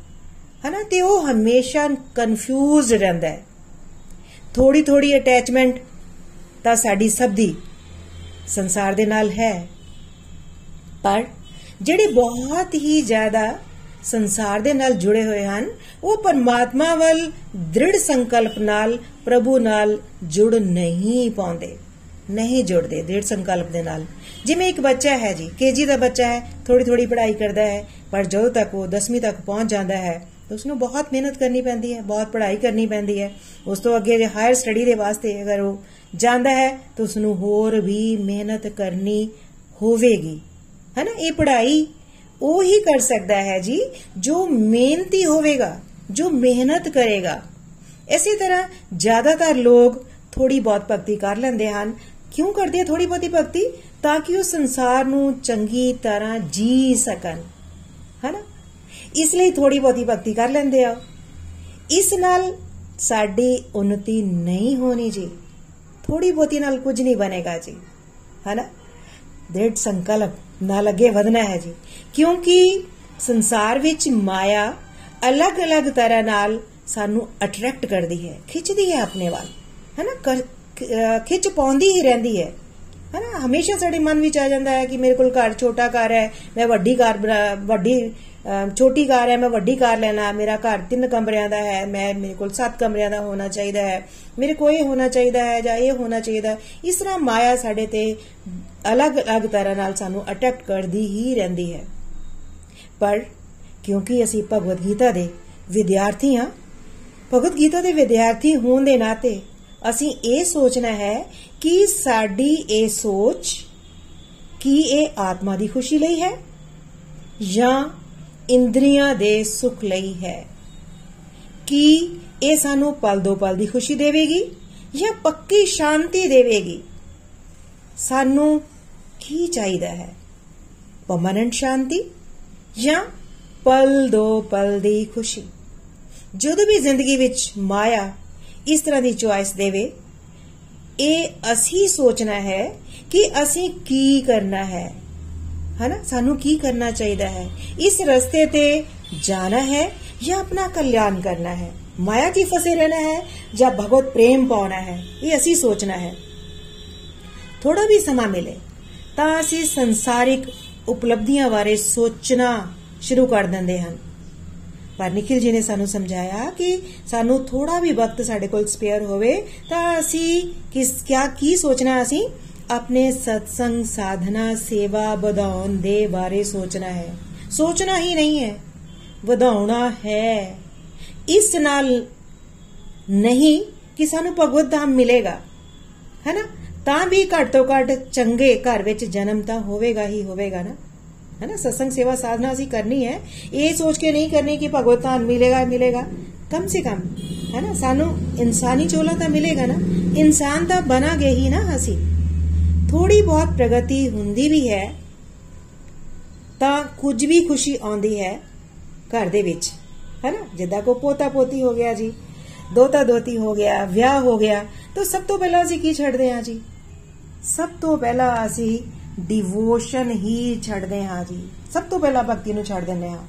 Speaker 1: ਹਨਾ ਤੇ ਉਹ ਹਮੇਸ਼ਾ ਕਨਫਿਊਜ਼ਡ ਰਹਿੰਦਾ ਹੈ। ਥੋੜੀ ਥੋੜੀ ਅਟੈਚਮੈਂਟ ਤਾਂ ਸਾਡੀ ਸਭ ਦੀ ਸੰਸਾਰ ਦੇ ਨਾਲ ਹੈ। ਪਰ ਜਿਹੜੇ ਬਹੁਤ ਹੀ ਜ਼ਿਆਦਾ ਸੰਸਾਰ ਦੇ ਨਾਲ ਜੁੜੇ ਹੋਏ ਹਨ, ਉਹ ਪਰਮਾਤਮਾ ਵੱਲ ਦ੍ਰਿੜ ਸੰਕਲਪ ਨਾਲ, ਪ੍ਰਭੂ ਨਾਲ ਜੁੜ ਨਹੀਂ ਪਾਉਂਦੇ, ਨਹੀਂ ਜੁੜਦੇ ਦ੍ਰਿੜ ਸੰਕਲਪ ਦੇ ਨਾਲ। ਜਿਵੇਂ ਇੱਕ ਬੱਚਾ ਹੈ ਜੀ ਕੇਜੀ ਦਾ ਬੱਚਾ ਹੈ ਥੋੜੀ ਥੋੜੀ ਪੜ੍ਹਾਈ ਕਰਦਾ ਹੈ, ਪਰ ਜਦੋਂ ਤੱਕ ਉਹ 10ਵੀਂ ਤੱਕ ਪਹੁੰਚ ਜਾਂਦਾ ਹੈ ਤਾਂ ਉਸ ਨੂੰ ਬਹੁਤ ਮਿਹਨਤ ਕਰਨੀ ਪੈਂਦੀ ਹੈ, ਬਹੁਤ ਪੜ੍ਹਾਈ ਕਰਨੀ ਪੈਂਦੀ ਹੈ। ਉਸ ਤੋਂ ਅੱਗੇ ਜੇ ਹਾਇਰ ਸਟੱਡੀ ਦੇ ਵਾਸਤੇ ਅਗਰ ਉਹ ਜਾਂਦਾ ਹੈ, ਤਾਂ ਉਸ ਨੂੰ ਹੋਰ ਵੀ ਮਿਹਨਤ ਕਰਨੀ ਹੋਵੇਗੀ। ਹੈ ਇਹ ਪੜ੍ਹਾਈ ਉਹ ਹੀ ਕਰ ਸਕਦਾ ਹੈ ਜੀ ਜੋ ਮਿਹਨਤੀ ਹੋਵੇਗਾ, ਜੋ ਮਿਹਨਤ ਕਰੇਗਾ। ਇਸੇ ਤਰ੍ਹਾਂ ਜ਼ਿਆਦਾਤਰ ਲੋਕ ਥੋੜੀ ਬਹੁਤ ਭਗਤੀ ਕਰ ਲੈਂਦੇ ਹਨ। ਕਿਉਂ ਕਰਦੇ ਆ ਥੋੜੀ ਬਹੁਤੀ ਭਗਤੀ? ਤਾਂ ਕਿ ਉਹ ਸੰਸਾਰ ਨੂੰ ਚੰਗੀ ਤਰ੍ਹਾਂ ਜੀ ਸਕਣ। ਹਨਾ? ਇਸ ਲਈ ਥੋੜੀ ਬਹੁਤੀ ਭਗਤੀ ਕਰ ਲੈਂਦੇ ਆ। ਇਸ ਨਾਲ ਸਾਡੀ ਉન્નਤੀ ਨਹੀਂ ਹੋਣੀ ਜੀ। ਥੋੜੀ ਬਹੁਤੀ ਨਾਲ ਕੁਝ ਨਹੀਂ ਬਣੇਗਾ ਜੀ। ਹਨਾ? ਦ੍ਰਿੜ ਸੰਕਲਪ ਨਾਲ ਅੱਗੇ ਵਧਣਾ ਹੈ ਜੀ। ਕਿਉਂਕਿ ਸੰਸਾਰ ਵਿੱਚ ਮਾਇਆ ਅਲੱਗ-ਅਲੱਗ ਤਰ੍ਹਾਂ ਨਾਲ ਸਾਨੂੰ ਅਟਰੈਕਟ ਕਰਦੀ ਹੈ। ਖਿੱਚਦੀ ਹੈ ਆਪਣੇ ਵੱਲ। ਹੈਨਾ? ਖਿੱਚ ਪਾਉਂਦੀ ਹੀ ਰਹਿੰਦੀ ਹੈ। ਹੈਨਾ? ਹਮੇਸ਼ਾ ਸਾਡੇ ਮਨ ਵਿੱਚ ਆ ਜਾਂਦਾ ਹੈ ਕਿ ਮੇਰੇ ਕੋਲ ਘਰ ਛੋਟਾ ਘਰ ਹੈ, ਮੈਂ ਵੱਡੀ ਕਾਰ ਵੱਡੀ ਛੋਟੀ ਕਾਰ ਹੈ, ਮੈਂ ਵੱਡੀ ਕਾਰ ਲੈਣਾ, ਮੇਰਾ ਘਰ ਤਿੰਨ ਕਮਰਿਆਂ ਦਾ ਹੈ, ਮੈਂ, ਮੇਰੇ ਕੋਲ ਸੱਤ ਕਮਰਿਆਂ ਦਾ ਹੋਣਾ ਚਾਹੀਦਾ ਹੈ। ਮੇਰੇ ਕੋਲ ਇਹ ਹੋਣਾ ਚਾਹੀਦਾ ਹੈ ਜਾਂ ਇਹ ਹੋਣਾ ਚਾਹੀਦਾ ਇਸ ਤਰ੍ਹਾਂ ਮਾਇਆ ਸਾਡੇ ਤੇ ਅਲੱਗ-ਅਲੱਗ ਤਰ੍ਹਾਂ ਨਾਲ ਸਾਨੂੰ ਅਟੈਕ ਕਰਦੀ ਹੀ ਰਹਿੰਦੀ ਹੈ। ਪਰ ਕਿਉਂਕਿ ਅਸੀਂ ਭਗਵਦ ਗੀਤਾ ਦੇ ਵਿਦਿਆਰਥੀ ਹਾਂ, ਭਗਵਦ ਗੀਤਾ ਦੇ ਵਿਦਿਆਰਥੀ ਹੋਣ ਦੇ ਨਾਤੇ ਅਸੀਂ ਇਹ ਸੋਚਣਾ ਹੈ ਕਿ ਸਾਡੀ ਇਹ ਸੋਚ ਕੀ ਇਹ ਆਤਮਾ ਦੀ ਖੁਸ਼ੀ ਲਈ ਹੈ ਜਾਂ ਇੰਦਰੀਆਂ ਦੇ ਸੁਖ ਲਈ ਹੈ। ਕੀ ਇਹ ਸਾਨੂੰ ਪਲ ਦੋ ਪਲ ਦੀ ਖੁਸ਼ੀ ਦੇਵੇਗੀ ਜਾਂ ਪੱਕੀ ਸ਼ਾਂਤੀ ਦੇਵੇਗੀ? ਸਾਨੂੰ ਕੀ ਚਾਹੀਦਾ ਹੈ? ਪਰਮਨੈਂਟ ਸ਼ਾਂਤੀ ਜਾਂ ਪਲ ਦੋ ਪਲ ਦੀ ਖੁਸ਼ੀ? ਜਦੋਂ ਵੀ ਜ਼ਿੰਦਗੀ ਵਿੱਚ ਮਾਇਆ ਇਸ ਤਰ੍ਹਾਂ ਦੀ ਚੁਆਇਸ ਦੇਵੇ, ਇਹ ਅਸੀਂ ਸੋਚਣਾ ਹੈ ਕਿ ਅਸੀਂ ਕੀ ਕਰਨਾ ਹੈ। ਹਨਾ ਸਾਨੂੰ ਕੀ ਕਰਨਾ ਚਾਹੀਦਾ ਹੈ ਇਸ ਰਸਤੇ ਤੇ ਜਾਣਾ ਹੈ ਜਾਂ ਆਪਣਾ ਕਲਿਆਣ ਕਰਨਾ ਹੈ ਮਾਇਆ ਕੀ ਫਸੇ ਰਹਿਣਾ ਹੈ ਜਾਂ ਭਗਵਤ ਪ੍ਰੇਮ ਪਾਉਣਾ ਹੈ ਇਹ ਅਸੀਂ ਸੋਚਣਾ ਹੈ ਥੋੜਾ ਵੀ ਸਮਾਂ ਮਿਲੇ ਤਾਂ ਅਸੀਂ ਸੰਸਾਰਿਕ ਉਪਲਬਧੀਆਂ ਬਾਰੇ ਸੋਚਣਾ ਸ਼ੁਰੂ ਕਰ ਦਿੰਦੇ ਹਾਂ ਪਰ ਨikhil ji ਨੇ ਸਾਨੂੰ ਸਮਝਾਇਆ ਕਿ ਸਾਨੂੰ ਥੋੜਾ ਵੀ ਵਕਤ ਸਾਡੇ ਕੋਲ ਸਪੇਅਰ ਹੋਵੇ ਤਾਂ ਅਸੀਂ ਕਿਸ ਕਿਆ ਕੀ ਸੋਚਣਾ ਅਸੀਂ ਆਪਣੇ ਸਤਸੰਗ ਸਾਧਨਾ ਸੇਵਾ ਵਧਾਉਣ ਦੇ ਬਾਰੇ ਸੋਚਣਾ ਹੈ। ਸੋਚਣਾ ਹੀ ਨਹੀਂ ਹੈ, ਵਧਾਉਣਾ ਹੈ। ਇਸ ਨਾਲ ਨਹੀਂ ਕਿ ਸਾਨੂੰ ਭਗਵਤ ਧਾਮ ਮਿਲੇਗਾ ਹੈਨਾ ਤਾਂ ਵੀ ਘੱਟ ਤੋਂ ਘੱਟ ਚੰਗੇ ਘਰ ਵਿੱਚ ਜਨਮ ਤਾਂ ਹੋਵੇਗਾ ਹੀ ਹੋਵੇਗਾ ਨਾ ਹੈਨਾ ਸਤਸੰਗ ਸੇਵਾ ਸਾਧਨਾ ਅਸੀਂ ਕਰਨੀ ਹੈ। ਇਹ ਸੋਚ ਕੇ ਨਹੀਂ ਕਰਨੀ ਕਿ ਭਗਵਤ ਧਾਮ ਮਿਲੇਗਾ ਮਿਲੇਗਾ। ਕਮ ਸੇ ਕਮ ਹੈਨਾ ਸਾਨੂੰ ਇਨਸਾਨੀ ਚੋਲਾ ਤਾਂ ਮਿਲੇਗਾ ਨਾ? ਇਨਸਾਨ ਤਾਂ ਬਣਾਗੇ ਹੀ ਨਾ ਅਸੀਂ। ਥੋੜੀ ਬਹੁਤ ਪ੍ਰਗਤੀ ਹੁੰਦੀ ਵੀ ਹੈ, ਤਾਂ ਕੁਝ ਵੀ ਖੁਸ਼ੀ ਆਉਂਦੀ ਹੈ ਘਰ ਦੇ ਵਿੱਚ। ਹੈਨਾ? ਜਿੱਦਾਂ ਕੋ ਪੋਤਾ ਪੋਤੀ ਹੋ ਗਿਆ ਜੀ, ਦੋਤਾ ਦੋਤੀ ਹੋ ਗਿਆ, ਵਿਆਹ ਹੋ ਗਿਆ, ਤਾਂ ਸਭ ਤੋਂ ਪਹਿਲਾਂ ਅਸੀਂ ਕੀ ਛੱਡਦੇ ਹਾਂ ਜੀ? ਸਭ ਤੋਂ ਪਹਿਲਾਂ ਅਸੀਂ ਡਿਵੋਸ਼ਨ ਹੀ ਛੱਡਦੇ ਹਾਂ ਜੀ। ਸਭ ਤੋਂ ਪਹਿਲਾਂ ਭਗਤੀ ਨੂੰ ਛੱਡ ਦਿੰਦੇ ਹਾਂ।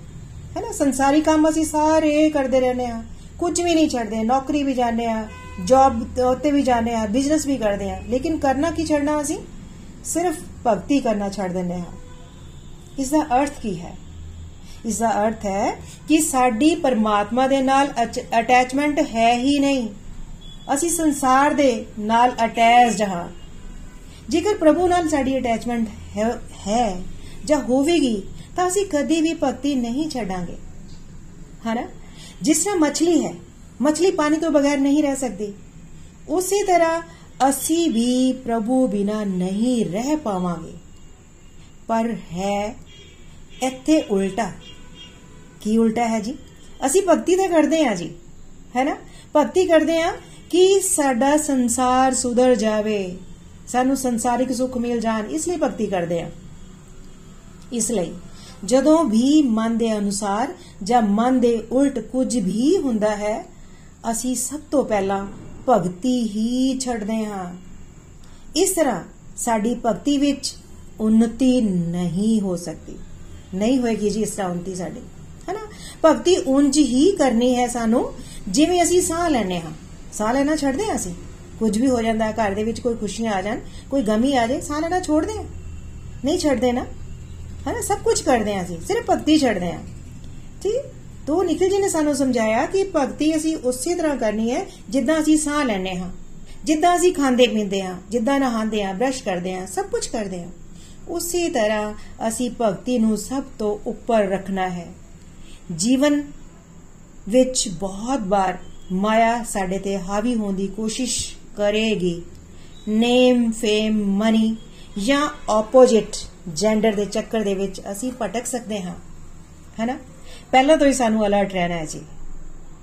Speaker 1: ਹੈਨਾ? ਸੰਸਾਰੀ ਕੰਮ ਅਸੀਂ ਸਾਰੇ ਕਰਦੇ ਰਹਿੰਦੇ ਹਾਂ। ਕੁਝ ਵੀ ਨਹੀਂ ਛੱਡਦੇ, ਨੌਕਰੀ ਵੀ ਜਾਂਦੇ ਆ ਜੌਬ ਉੱਤੇ ਵੀ ਜਾਂਦੇ ਆ ਬਿਜ਼ਨਸ ਵੀ ਕਰਦੇ ਆ ਲੇਕਿਨ ਕਰਨਾ ਕੀ ਛੱਡਣਾ ਅਸੀਂ? ਸਿਰਫ ਭਗਤੀ ਕਰਨਾ ਛੱਡ ਦਿੰਦੇ ਹਾਂ। ਇਸ ਦਾ ਅਰਥ ਕੀ ਹੈ? ਇਸ ਦਾ ਅਰਥ ਹੈ ਕਿ ਸਾਡੀ ਪਰਮਾਤਮਾ ਦੇ ਨਾਲ ਅਟੈਚਮੈਂਟ ਹੈ ਹੀ ਨਹੀਂ। ਅਸੀਂ ਸੰਸਾਰ ਦੇ ਨਾਲ ਅਟੈਚਡ ਹਾਂ। ਜੇਕਰ ਪ੍ਰਭੂ ਨਾਲ ਸਾਡੀ ਅਟੈਚਮੈਂਟ ਹੈ ਜਾਂ ਹੋਵੇਗੀ, ਤਾਂ ਅਸੀਂ ਕਦੀ ਵੀ ਭਗਤੀ ਨਹੀਂ ਛੱਡਾਂਗੇ। ਹਨਾ? ਜਿਸ ਤਰ੍ਹਾਂ ਮੱਛਲੀ ਹੈ ਮੱਛਲੀ ਪਾਣੀ ਤੋਂ ਬਗੈਰ ਨਹੀਂ ਰਹਿ ਸਕਦੀ। ਉਸੇ ਤਰ੍ਹਾਂ ਅਸੀਂ ਵੀ ਪ੍ਰਭੂ ਬਿਨਾ ਨਹੀਂ ਰਹਿ ਪਾਵਾਂਗੇ। ਪਰ ਹੈ ਇੱਥੇ ਉਲਟਾ। ਕੀ ਉਲਟਾ ਹੈ ਜੀ? ਅਸੀਂ ਭਗਤੀ ਤਾਂ ਕਰਦੇ ਆ ਜੀ ਹੈਨਾ ਭਗਤੀ ਕਰਦੇ ਆ ਕਿ ਸਾਡਾ ਸੰਸਾਰ ਸੁਧਰ ਜਾਵੇ। ਸਾਨੂੰ ਸੰਸਾਰਿਕ ਸੁੱਖ ਮਿਲ ਜਾਣ, ਇਸ ਲਈ ਭਗਤੀ ਕਰਦੇ ਆ ਇਸ ਲਈ ਜਦੋਂ ਵੀ ਮਨ ਦੇ ਅਨੁਸਾਰ ਜਾਂ ਮਨ ਦੇ ਉਲਟ ਕੁਝ ਵੀ ਹੁੰਦਾ ਹੈ ਅਸੀਂ ਸਭ ਤੋਂ ਪਹਿਲਾਂ ਭਗਤੀ ਹੀ ਛੱਡਦੇ ਹਾਂ। ਇਸ ਤਰ੍ਹਾਂ ਸਾਡੀ ਭਗਤੀ ਵਿੱਚ ਉન્નਤੀ ਨਹੀਂ ਹੋ ਸਕਦੀ। ਨਹੀਂ ਹੋਏਗੀ ਜੀ ਇਸ ਤਰ੍ਹਾਂ ਉન્નਤੀ ਸਾਡੀ, ਹੈਨਾ? ਭਗਤੀ ਉੰਜ ਹੀ ਕਰਨੀ ਹੈ ਸਾਨੂੰ, ਜਿਵੇਂ ਅਸੀਂ ਸਾਹ ਲੈਣੇ ਹਾਂ। ਸਾਹ ਲੈਣਾ ਛੱਡਦੇ ਹਾਂ ਅਸੀਂ। ਕੁਝ ਵੀ ਹੋ ਜਾਂਦਾ ਹੈ ਘਰ ਦੇ ਵਿੱਚ ਕੋਈ ਖੁਸ਼ੀਆਂ ਆ ਜਾਣ, ਕੋਈ ਗਮੀ ਆ ਜਾਏ ਸਾਹ ਲੈਣਾ ਛੋੜਦੇ ਹਾਂ। ਨਹੀਂ ਛੱਡਦੇ ਨਾ, ਹੈਨਾ? ਸਭ ਕੁਝ ਕਰਦੇ ਹਾਂ ਅਸੀਂ, ਸਿਰਫ ਭਗਤੀ ਛੱਡਦੇ ਹਾਂ। ਠੀਕ? ਤੋ ਨਿਖਿਲ ਜੀ ਨੇ ਸਾਨੂੰ ਸਮਝਾਇਆ ਕਿ ਭਗਤੀ ਅਸੀਂ ਉਸੇ ਤਰ੍ਹਾਂ ਕਰਨੀ ਹੈ ਜਿੱਦਾਂ ਅਸੀਂ ਸਾਹ ਲੈਣੇ ਹਾਂ, ਜਿੱਦਾਂ ਅਸੀਂ ਖਾਂਦੇ ਪੀਂਦੇ ਹਾਂ, ਜਿੱਦਾਂ ਨਹਾਉਂਦੇ ਹਾਂ, ਬ੍ਰਸ਼ ਕਰਦੇ ਹਾਂ, ਸਭ ਕੁਝ ਕਰਦੇ ਹਾਂ। ਉਸੇ ਤਰ੍ਹਾਂ ਅਸੀਂ ਭਗਤੀ ਨੂੰ ਸਭ ਤੋਂ ਉੱਪਰ ਰੱਖਣਾ ਹੈ। ਜੀਵਨ ਵਿੱਚ ਬਹੁਤ ਵਾਰ ਮਾਇਆ ਸਾਡੇ ਤੇ ਹਾਵੀ ਹੋਣ ਦੀ ਕੋਸ਼ਿਸ਼ ਕਰੇਗੀ। ਨੇਮ, ਫੇਮ, ਮਨੀ ਜਾਂ ਆਪੋਜੀਟ ਜੈਂਡਰ ਦੇ ਚੱਕਰ ਦੇ ਵਿੱਚ ਅਸੀਂ ਭਟਕ ਸਕਦੇ ਹਾਂ। ਹੈਨਾ ਪਹਿਲਾਂ ਤੋਂ ਹੀ ਸਾਨੂੰ ਅਲਰਟ ਰਹਿਣਾ ਹੈ ਜੀ।